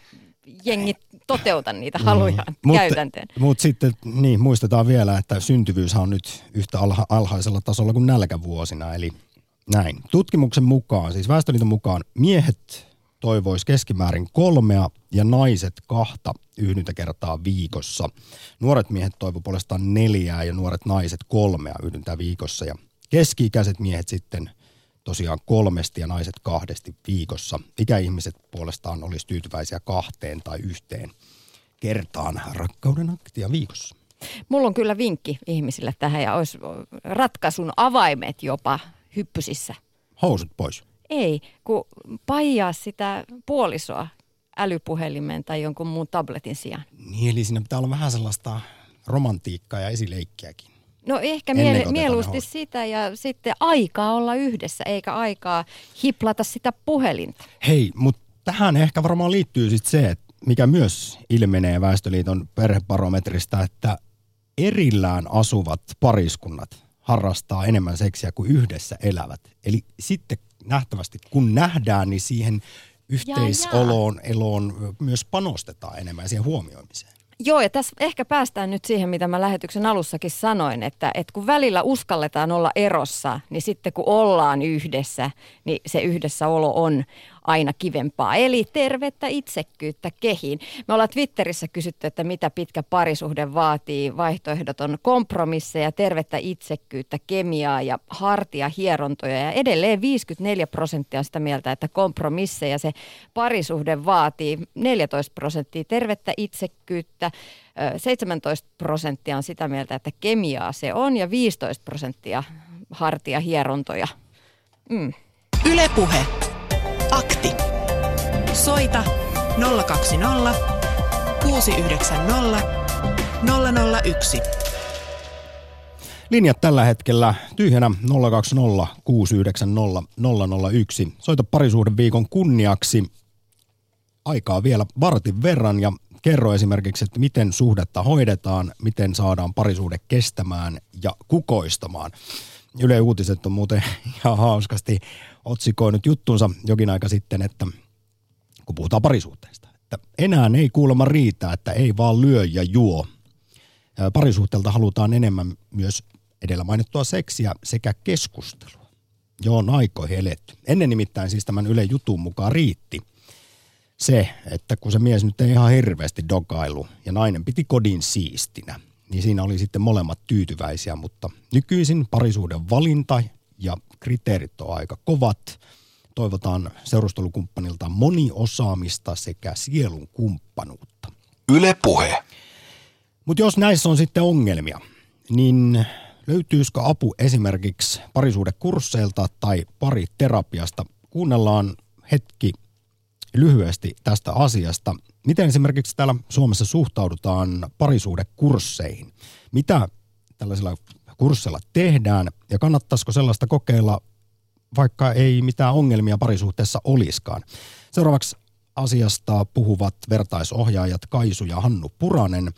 jengi toteuta niitä haluja mm. Käytänteen. Mutta sitten niin, muistetaan vielä, että syntyvyys on nyt yhtä alha, alhaisella tasolla kuin nälkävuosina, eli näin. Tutkimuksen mukaan, siis Väestöliiton mukaan, miehet toivois keskimäärin kolmea ja naiset kahta yhdyntäkertaa viikossa. Nuoret miehet toivo puolestaan neljää ja nuoret naiset kolmea yhdyntää viikossa ja keski-ikäiset miehet sitten tosiaan kolmesti ja naiset kahdesti viikossa. Ikäihmiset puolestaan olisi tyytyväisiä kahteen tai yhteen kertaan rakkauden aktia viikossa. Mulla on kyllä vinkki ihmisille tähän ja olisi ratkaisun avaimet jopa hyppysissä. Housut pois. Ei, kun paijaa sitä puolisoa älypuhelimen tai jonkun muun tabletin sijaan. Niin, eli siinä pitää olla vähän sellaista romantiikkaa ja esileikkiäkin. No ehkä miele- mieluusti sitä ja sitten aikaa olla yhdessä, eikä aikaa hiplata sitä puhelinta. Hei, mutta tähän ehkä varmaan liittyy sitten se, että mikä myös ilmenee Väestöliiton perhebarometrista, että erillään asuvat pariskunnat harrastaa enemmän seksiä kuin yhdessä elävät. Eli sitten nähtävästi, kun nähdään, niin siihen yhteisoloon, eloon myös panostetaan enemmän siihen huomioimiseen. Joo, ja tässä ehkä päästään nyt siihen, mitä mä lähetyksen alussakin sanoin, että, että kun välillä uskalletaan olla erossa, niin sitten kun ollaan yhdessä, niin se yhdessäolo on aina kivempaa. Eli tervettä itsekkyyttä kehiin. Me ollaan Twitterissä kysytty, että mitä pitkä parisuhde vaatii. Vaihtoehdot on kompromisseja, tervettä itsekkyyttä, kemiaa ja hartia hierontoja. Ja edelleen 54 prosenttia on sitä mieltä, että kompromisseja se parisuhde vaatii. 14 prosenttia tervettä itsekkyyttä. 17 prosenttia on sitä mieltä, että kemiaa se on ja 15 prosenttia hartia hierontoja. Mm. Ylepuhe. Akti. Soita 020 690 001. Linjat tällä hetkellä tyhjänä 020 690 001. Soita parisuuden viikon kunniaksi. Aikaa vielä vartin verran ja kerro esimerkiksi, että miten suhdetta hoidetaan, miten saadaan parisuhde kestämään ja kukoistamaan. Yle Uutiset on muuten ihan hauskasti otsikoinut juttunsa jokin aika sitten, että kun puhutaan parisuhteista, että enää ei kuulemma riitä, että ei vaan lyö ja juo. Parisuhteelta halutaan enemmän myös edellä mainittua seksiä sekä keskustelua. Joo, on aikoihin eletty. Ennen nimittäin siis tämän Yle jutun mukaan riitti se, että kun se mies nyt ei ihan hirveästi dogailu ja nainen piti kodin siistinä, niin siinä oli sitten molemmat tyytyväisiä, mutta nykyisin parisuuden valinta ja kriteerit on aika kovat. Toivotaan seurustelukumppanilta moniosaamista sekä sielun kumppanuutta. Yle puhe. Mutta jos näissä on sitten ongelmia, niin löytyisikö apu esimerkiksi parisuudekursseilta tai pariterapiasta? Kuunnellaan hetki lyhyesti tästä asiasta. Miten esimerkiksi täällä Suomessa suhtaudutaan parisuudekursseihin? Mitä tällaisilla kursseilla tehdään ja kannattaisiko sellaista kokeilla, vaikka ei mitään ongelmia parisuhteessa oliskaan. Seuraavaksi asiasta puhuvat vertaisohjaajat Kaisu ja Hannu Puranen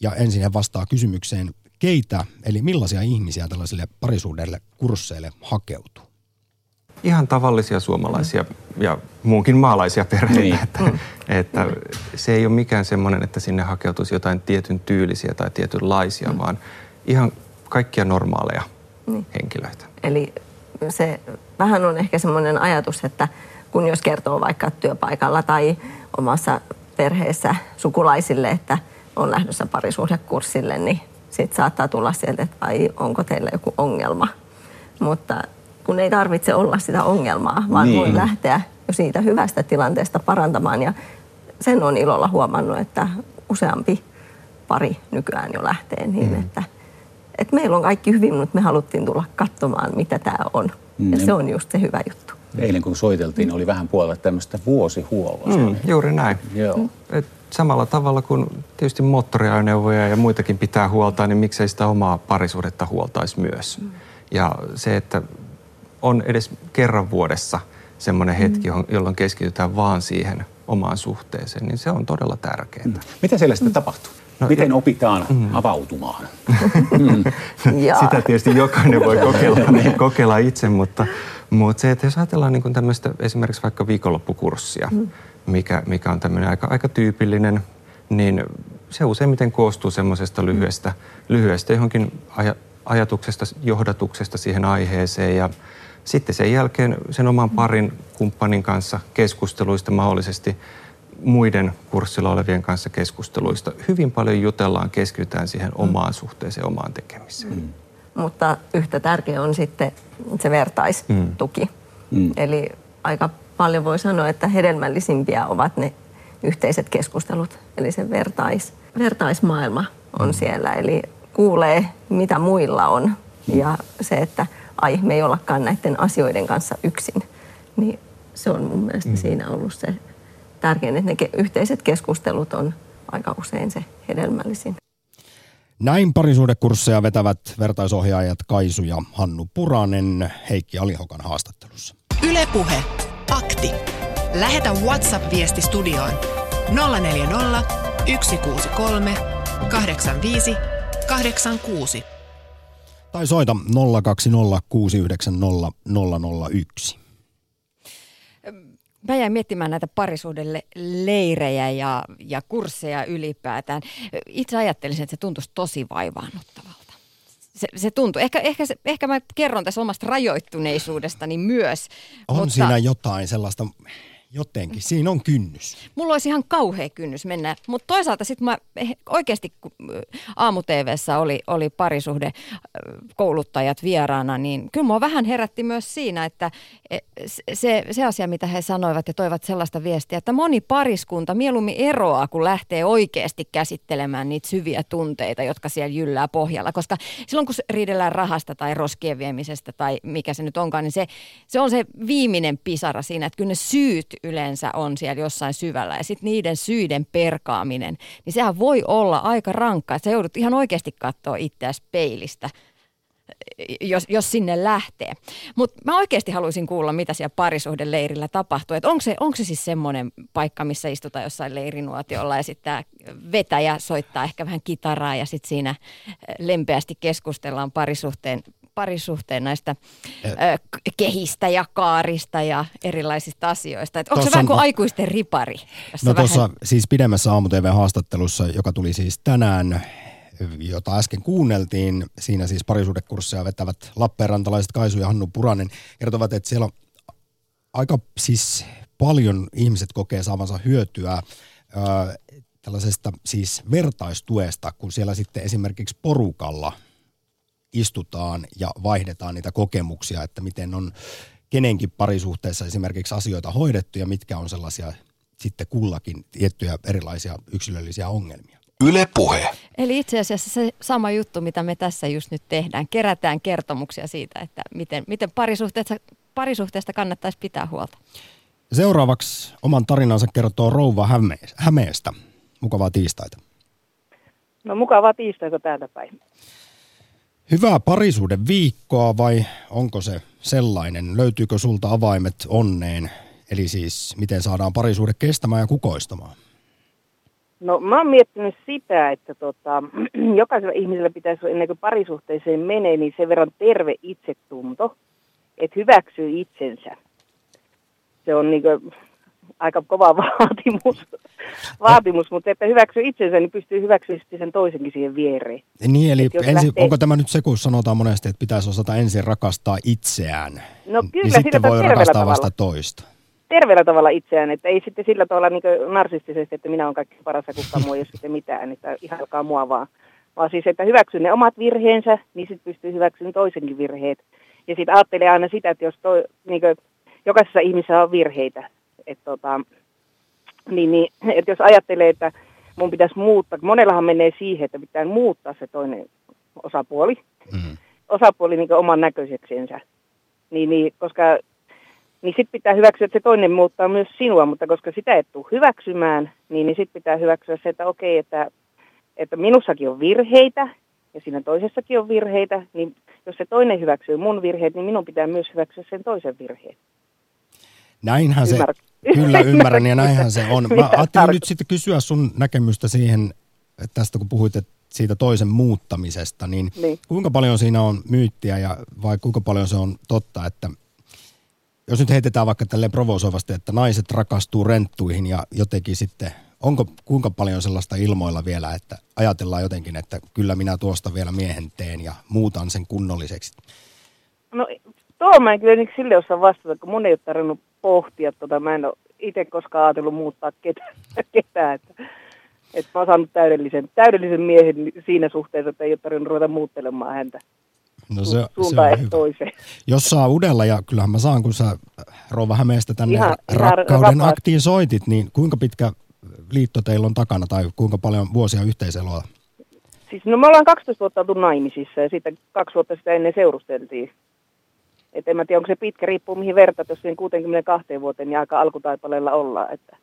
ja ensin he vastaa kysymykseen, keitä eli millaisia ihmisiä tällaisille parisuudelle kursseille hakeutuu? Ihan tavallisia suomalaisia ja muunkin maalaisia perheitä. Niin. Että, mm. että se ei ole mikään semmoinen, että sinne hakeutuisi jotain tietyn tyylisiä tai tietynlaisia, mm. vaan ihan kaikkia normaaleja niin. henkilöitä. Eli se vähän on ehkä semmoinen ajatus, että kun jos kertoo vaikka työpaikalla tai omassa perheessä sukulaisille, että on lähdössä parisuhdekurssille, niin sitten saattaa tulla sieltä, että ai, onko teillä joku ongelma. Mutta kun ei tarvitse olla sitä ongelmaa, vaan niin. voi lähteä jo siitä hyvästä tilanteesta parantamaan. Ja sen on ilolla huomannut, että useampi pari nykyään jo lähtee niin, mm. että – että meillä on kaikki hyvin, mutta me haluttiin tulla katsomaan, mitä tämä on. Mm. Ja se on just se hyvä juttu. Eilen kun soiteltiin, oli vähän puolella tämmöistä vuosihuolloa. Mm, juuri näin. Joo. Et samalla tavalla kuin tietysti moottoriajoneuvoja ja muitakin pitää huoltaa, niin miksei sitä omaa parisuudetta huoltaisi myös. Mm. Ja se, että on edes kerran vuodessa semmoinen mm. hetki, jolloin keskitytään vaan siihen omaan suhteeseen, niin se on todella tärkeää. Mm. Mitä siellä sitten mm. tapahtuu? No, Miten opitaan mm. avautumaan? mm. Sitä tietysti jokainen voi kokeilla, niin. kokeilla itse, mutta, mutta se, että jos ajatellaan niin tämmöistä esimerkiksi vaikka viikonloppukurssia, mm. mikä, mikä on tämmöinen aika, aika tyypillinen, niin se useimmiten koostuu semmoisesta lyhyestä, lyhyestä johonkin aj- ajatuksesta, johdatuksesta siihen aiheeseen ja sitten sen jälkeen sen oman parin kumppanin kanssa keskusteluista mahdollisesti muiden kurssilla olevien kanssa keskusteluista. Hyvin paljon jutellaan, keskitytään siihen mm. omaan suhteeseen, omaan tekemiseen. Mm. Mutta yhtä tärkeä on sitten se vertaistuki. Mm. mm. Eli aika paljon voi sanoa, että hedelmällisimpiä ovat ne yhteiset keskustelut. Eli se vertais, vertaismaailma on mm. siellä. Eli kuulee, mitä muilla on. Ja se, että ai, me ei ollakaan näiden asioiden kanssa yksin. Niin se on mun mielestä mm. siinä ollut se tärkein, että ne yhteiset keskustelut on aika usein se hedelmällisin. Näin parisuudekursseja vetävät vertaisohjaajat Kaisu ja Hannu Puranen Heikki Alihokan haastattelussa. Ylepuhe Akti. Lähetä WhatsApp-viesti studioon 040 163 85 86. Tai soita 020 690 001. Mä jäin miettimään näitä parisuudelle leirejä ja, ja kursseja ylipäätään. Itse ajattelisin, että se tuntuisi tosi vaivaannuttavalta. Se, se tuntuu. Ehkä, ehkä, se, ehkä mä kerron tässä omasta rajoittuneisuudestani myös. On mutta... siinä jotain sellaista jotenkin. Siinä on kynnys. Mulla olisi ihan kauhea kynnys mennä, mutta toisaalta sitten mä eh, oikeasti, kun aamu oli, oli parisuhde kouluttajat vieraana, niin kyllä mua vähän herätti myös siinä, että e, se, se asia, mitä he sanoivat ja toivat sellaista viestiä, että moni pariskunta mieluummin eroaa, kun lähtee oikeasti käsittelemään niitä syviä tunteita, jotka siellä jyllää pohjalla. Koska silloin, kun riidellään rahasta tai roskien viemisestä tai mikä se nyt onkaan, niin se, se on se viimeinen pisara siinä, että kyllä ne syyt yleensä on siellä jossain syvällä. Ja sitten niiden syiden perkaaminen, niin sehän voi olla aika rankkaa. Että sä joudut ihan oikeasti katsoa itseäsi peilistä jos, jos sinne lähtee. Mutta mä oikeasti haluaisin kuulla, mitä siellä parisuhdeleirillä tapahtuu. Et onko, se, onko se siis semmoinen paikka, missä istutaan jossain leirinuotiolla ja sitten tämä vetäjä soittaa ehkä vähän kitaraa ja sitten siinä lempeästi keskustellaan parisuhteen parisuhteen näistä ö, kehistä ja kaarista ja erilaisista asioista. Et onko se vähän kuin aikuisten ripari? No tuossa vähän... siis pidemmässä aamu haastattelussa, joka tuli siis tänään, jota äsken kuunneltiin, siinä siis parisuudekursseja vetävät Lappeenrantalaiset Kaisu ja Hannu Puranen kertovat, että siellä on aika siis paljon ihmiset kokee saavansa hyötyä ö, tällaisesta siis vertaistuesta, kun siellä sitten esimerkiksi porukalla – istutaan ja vaihdetaan niitä kokemuksia, että miten on kenenkin parisuhteessa esimerkiksi asioita hoidettu ja mitkä on sellaisia sitten kullakin tiettyjä erilaisia yksilöllisiä ongelmia. Yle puhe. Eli itse asiassa se sama juttu, mitä me tässä just nyt tehdään. Kerätään kertomuksia siitä, että miten, miten parisuhteesta, parisuhteesta kannattaisi pitää huolta. Seuraavaksi oman tarinansa kertoo Rouva Hämeestä. Mukavaa tiistaita. No mukavaa tiistaita täältä päin. Hyvää parisuuden viikkoa vai onko se sellainen? Löytyykö sulta avaimet onneen? Eli siis miten saadaan parisuuden kestämään ja kukoistamaan? No mä oon miettinyt sitä, että tota, jokaisella ihmisellä pitäisi olla ennen kuin parisuhteeseen menee, niin sen verran terve itsetunto, että hyväksyy itsensä. Se on niin kuin, aika kova vaatimus, vaatimus mutta että hyväksyy itsensä, niin pystyy hyväksyä sen toisenkin siihen viereen. Niin, eli ensin, lähtee... onko tämä nyt se, kun sanotaan monesti, että pitäisi osata ensin rakastaa itseään, no, kyllä, niin sitten voi rakastaa tavalla. vasta toista? Terveellä tavalla itseään, että ei sitten sillä tavalla niin narsistisesti, että minä olen kaikki paras ja kukaan muu ei ole sitten mitään, että ihalkaa mua vaan. Vaan siis, että hyväksyn ne omat virheensä, niin sitten pystyy hyväksymään toisenkin virheet. Ja sitten ajattelee aina sitä, että jos toi, niin kuin, jokaisessa ihmisessä on virheitä, et tota, niin, niin, et jos ajattelee, että mun pitäisi muuttaa, monellahan menee siihen, että pitää muuttaa se toinen osapuoli, mm. osapuoli niin oman näköiseksensä, niin, niin, koska niin sitten pitää hyväksyä, että se toinen muuttaa myös sinua, mutta koska sitä et tule hyväksymään, niin, niin sitten pitää hyväksyä se, että okei, että, että minussakin on virheitä ja siinä toisessakin on virheitä, niin jos se toinen hyväksyy mun virheet, niin minun pitää myös hyväksyä sen toisen virheet. Näinhän se, Kyllä ymmärrän ja näinhän se on. Mä ajattelin nyt sitten kysyä sun näkemystä siihen, tästä kun puhuit että siitä toisen muuttamisesta, niin, Niin. kuinka paljon siinä on myyttiä ja vai kuinka paljon se on totta, että jos nyt heitetään vaikka tälleen provosoivasti, että naiset rakastuu renttuihin ja jotenkin sitten, onko kuinka paljon sellaista ilmoilla vielä, että ajatellaan jotenkin, että kyllä minä tuosta vielä miehen teen ja muutan sen kunnolliseksi. No tuo mä en kyllä niin sille osaa vastata, kun mun ei ole tarvinnut pohtia tota. Mä en ole itse koskaan ajatellut muuttaa ketään. ketään että, että mä oon saanut täydellisen, täydellisen miehen siinä suhteessa, että ei ole tarvinnut ruveta muuttelemaan häntä No se, se on hyvä. toiseen. Jos saa udella, ja kyllähän mä saan, kun sä Rouva Hämeestä tänne Ihan- ihan rakkauden vapaasti. aktiin soitit, niin kuinka pitkä liitto teillä on takana tai kuinka paljon vuosia yhteiseloa? Siis no me ollaan 12 vuotta oltu naimisissa ja sitten kaksi vuotta sitä ennen seurusteltiin. Et en mä tiedä, onko se pitkä, riippuu mihin vertat, jos siihen 62 vuoteen niin aika alkutaipaleella ollaan. Että.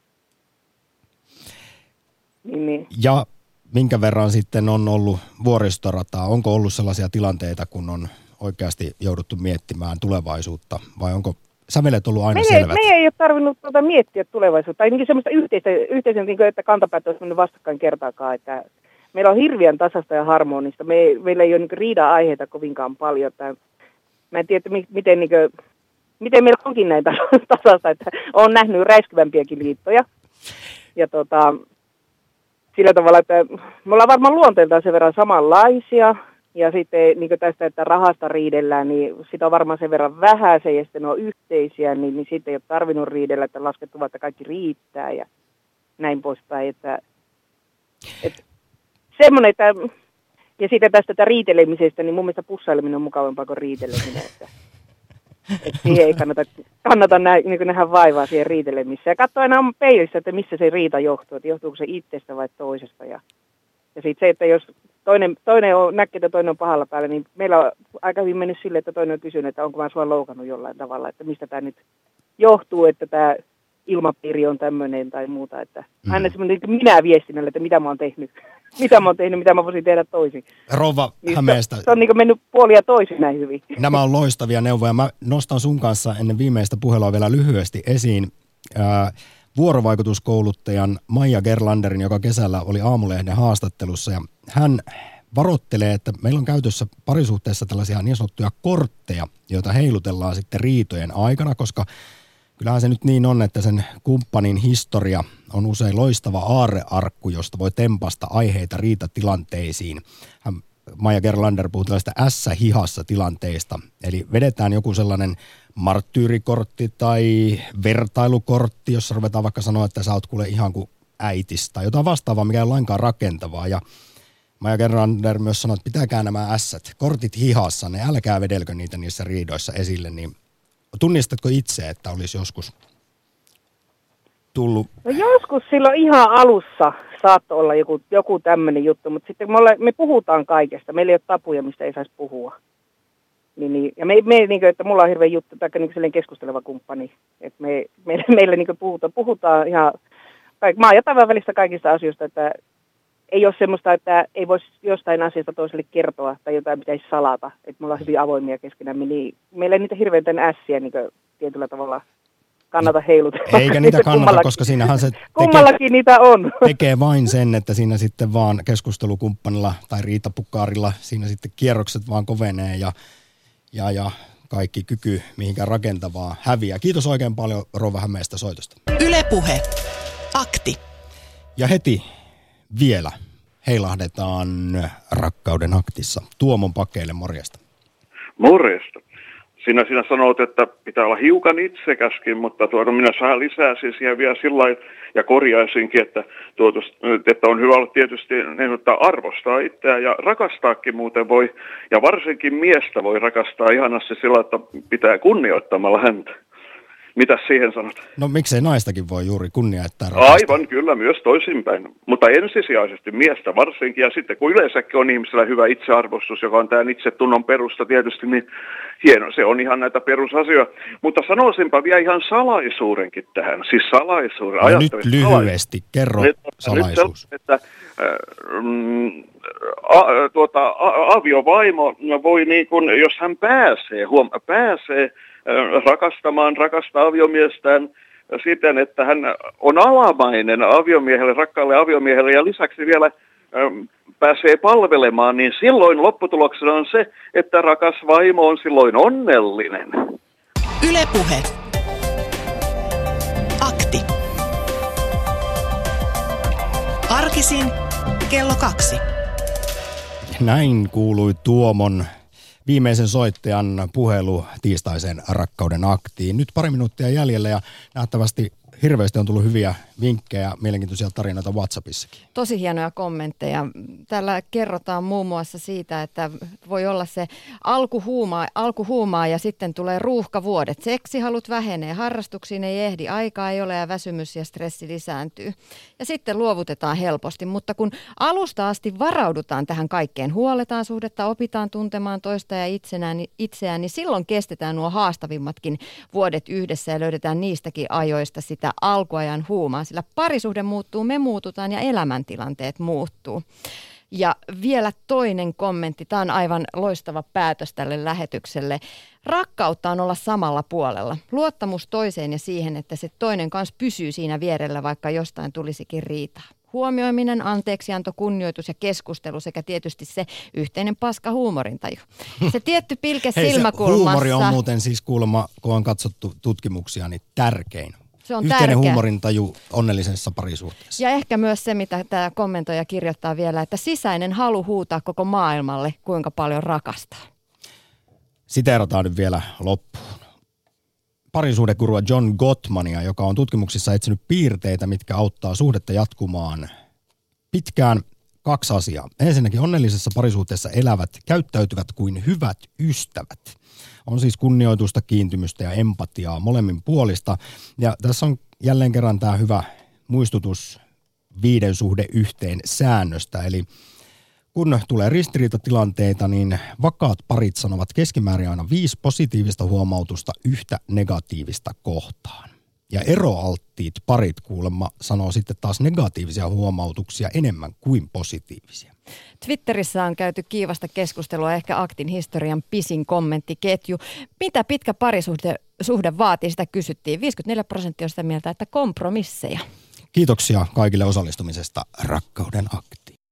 Niin, niin. Ja minkä verran sitten on ollut vuoristorataa? Onko ollut sellaisia tilanteita, kun on oikeasti jouduttu miettimään tulevaisuutta vai onko sävelet ollut aina Me, ei, selvät? me ei ole tarvinnut tuota miettiä tulevaisuutta, tai niin semmoista yhteistä, yhteisen, niin kuin, että kantapäät olisi mennyt vastakkain kertaakaan. Että meillä on hirveän tasasta ja harmonista. Me, ei- meillä ei ole niin riida-aiheita kovinkaan paljon. Että mä en tiedä, miten, niin kuin, miten meillä onkin näin tas- tasasta, että olen nähnyt räiskyvämpiäkin liittoja. Ja tota, sillä tavalla, että me ollaan varmaan luonteeltaan sen verran samanlaisia. Ja sitten niin tästä, että rahasta riidellään, niin sitä on varmaan sen verran vähän se, ja sitten ne on yhteisiä, niin, niin sitten ei ole tarvinnut riidellä, että laskettu että kaikki riittää ja näin poispäin. Että, että semmoinen, että, ja sitten tästä että riitelemisestä, niin mun mielestä pussaileminen on mukavampaa kuin riiteleminen. Että, että siihen ei kannata, kannata nä, niin nähdä vaivaa siihen riitelemiseen. Ja katsoa aina peilissä, että missä se riita johtuu, että johtuuko se itsestä vai toisesta. Ja, ja sitten se, että jos toinen, toinen on, näkee, että toinen on pahalla päällä, niin meillä on aika hyvin mennyt sille, että toinen on kysynyt, että onko mä sua loukannut jollain tavalla, että mistä tämä nyt johtuu, että tämä ilmapiiri on tämmöinen tai muuta. Että mm. aina semmoinen niin minä viestinnällä, että mitä mä oon tehnyt, mitä mä oon tehnyt, mitä mä voisin tehdä toisin. Rouva Niin Hämeestä, Se, se on niin mennyt puolia toisin näin hyvin. nämä on loistavia neuvoja. Mä nostan sun kanssa ennen viimeistä puhelua vielä lyhyesti esiin ää, vuorovaikutuskouluttajan Maija Gerlanderin, joka kesällä oli Aamulehden haastattelussa. Ja hän varoittelee, että meillä on käytössä parisuhteessa tällaisia niin sanottuja kortteja, joita heilutellaan sitten riitojen aikana, koska kyllähän se nyt niin on, että sen kumppanin historia on usein loistava aarrearkku, josta voi tempasta aiheita riitatilanteisiin. Hän Maija Gerlander puhuu tällaista ässä-hihassa tilanteista. Eli vedetään joku sellainen marttyyrikortti tai vertailukortti, jossa ruvetaan vaikka sanoa, että sä oot kuule ihan kuin äitis tai jotain vastaavaa, mikä ei ole lainkaan rakentavaa. Ja Maija Gerlander myös sanoi, että pitäkää nämä ässät, kortit hihassa, ne älkää vedelkö niitä niissä riidoissa esille. Niin tunnistatko itse, että olisi joskus tullut No joskus silloin ihan alussa saattoi olla joku, joku tämmöinen juttu, mutta sitten me, ole, me puhutaan kaikesta. Meillä ei ole tapuja, mistä ei saisi puhua. Niin, niin, ja me, me niin kuin, että mulla on hirveä juttu, tai niin sellainen keskusteleva kumppani. Että me, meillä, meillä niin kuin puhutaan, puhutaan ihan, kaik, maa ja välistä kaikista asioista, että ei ole semmoista, että ei voisi jostain asiasta toiselle kertoa tai jotain pitäisi salata. Että me ollaan hyvin avoimia keskenämme, niin meillä ei niitä hirveän ässiä niin tietyllä tavalla kannata heilutella. Eikä niitä kannata, Kummallakin- koska siinähän se tekee, Kummallakin niitä on. tekee vain sen, että siinä sitten vaan keskustelukumppanilla tai riitapukkaarilla siinä sitten kierrokset vaan kovenee ja, ja, ja kaikki kyky mihinkään rakentavaa häviää. Kiitos oikein paljon Rova Hämeestä soitosta. Ylepuhe. Akti. Ja heti vielä heilahdetaan rakkauden aktissa. Tuomon pakeille morjesta. Morjesta. Sinä, sinä sanot, että pitää olla hiukan itsekäskin, mutta tuota, minä saan lisää siis ja vielä sillä ja korjaisinkin, että, tuota, että on hyvä olla tietysti niin, että arvostaa itseään ja rakastaakin muuten voi, ja varsinkin miestä voi rakastaa ihanasti sillä, että pitää kunnioittamalla häntä. Mitä siihen sanot? No miksei naistakin voi juuri kunnioittaa rakastaa? Aivan kyllä, myös toisinpäin. Mutta ensisijaisesti miestä varsinkin, ja sitten kun yleensäkin on ihmisellä hyvä itsearvostus, joka on tämän itsetunnon perusta tietysti, niin hieno, se on ihan näitä perusasioita. Mutta sanoisinpa vielä ihan salaisuudenkin tähän, siis salaisuuden. No nyt lyhyesti, kerro Nyt- salaisuus. Nyt että äh, mm, a, tuota, a, aviovaimo voi niin kuin, jos hän pääsee, huom, pääsee rakastamaan, rakastaa aviomiestään siten, että hän on alamainen aviomiehelle, rakkaalle aviomiehelle ja lisäksi vielä pääsee palvelemaan, niin silloin lopputuloksena on se, että rakas vaimo on silloin onnellinen. Ylepuhe. Akti. Arkisin kello kaksi. Näin kuului Tuomon viimeisen soittajan puhelu tiistaisen rakkauden aktiin. Nyt pari minuuttia jäljellä ja nähtävästi hirveästi on tullut hyviä vinkkejä, mielenkiintoisia tarinoita WhatsAppissakin. Tosi hienoja kommentteja. Täällä kerrotaan muun muassa siitä, että voi olla se alkuhuumaa, alkuhuumaa ja sitten tulee ruuhkavuodet. Seksihalut vähenee, harrastuksiin ei ehdi, aikaa ei ole ja väsymys ja stressi lisääntyy. Ja sitten luovutetaan helposti, mutta kun alusta asti varaudutaan tähän kaikkeen, huoletaan suhdetta, opitaan tuntemaan toista ja itsenään, itseään, niin silloin kestetään nuo haastavimmatkin vuodet yhdessä ja löydetään niistäkin ajoista sitä alkuajan huumaa sillä parisuhde muuttuu, me muututaan ja elämäntilanteet muuttuu. Ja vielä toinen kommentti, tämä on aivan loistava päätös tälle lähetykselle. Rakkautta on olla samalla puolella. Luottamus toiseen ja siihen, että se toinen kanssa pysyy siinä vierellä, vaikka jostain tulisikin riitaa. Huomioiminen, anteeksianto, kunnioitus ja keskustelu sekä tietysti se yhteinen paska huumorintaju. Se tietty pilke Hei, silmäkulmassa. huumori on muuten siis kuulemma, kun on katsottu tutkimuksia, niin tärkein se on Yhteinen tärkeä. huumorintaju onnellisessa parisuhteessa. Ja ehkä myös se, mitä tämä kommentoija kirjoittaa vielä, että sisäinen halu huutaa koko maailmalle, kuinka paljon rakastaa. Siteerataan nyt vielä loppuun. Parisuhdekurua John Gottmania, joka on tutkimuksissa etsinyt piirteitä, mitkä auttaa suhdetta jatkumaan pitkään. Kaksi asiaa. Ensinnäkin onnellisessa parisuhteessa elävät käyttäytyvät kuin hyvät ystävät. On siis kunnioitusta, kiintymystä ja empatiaa molemmin puolista. Ja tässä on jälleen kerran tämä hyvä muistutus viiden suhde yhteen säännöstä. Eli kun tulee ristiriitatilanteita, niin vakaat parit sanovat keskimäärin aina viisi positiivista huomautusta yhtä negatiivista kohtaan. Ja eroalttiit parit kuulemma sanoo sitten taas negatiivisia huomautuksia enemmän kuin positiivisia. Twitterissä on käyty kiivasta keskustelua, ehkä aktin historian pisin kommenttiketju. Mitä pitkä parisuhde suhde vaatii, sitä kysyttiin. 54 prosenttia on sitä mieltä, että kompromisseja. Kiitoksia kaikille osallistumisesta Rakkauden aktiin.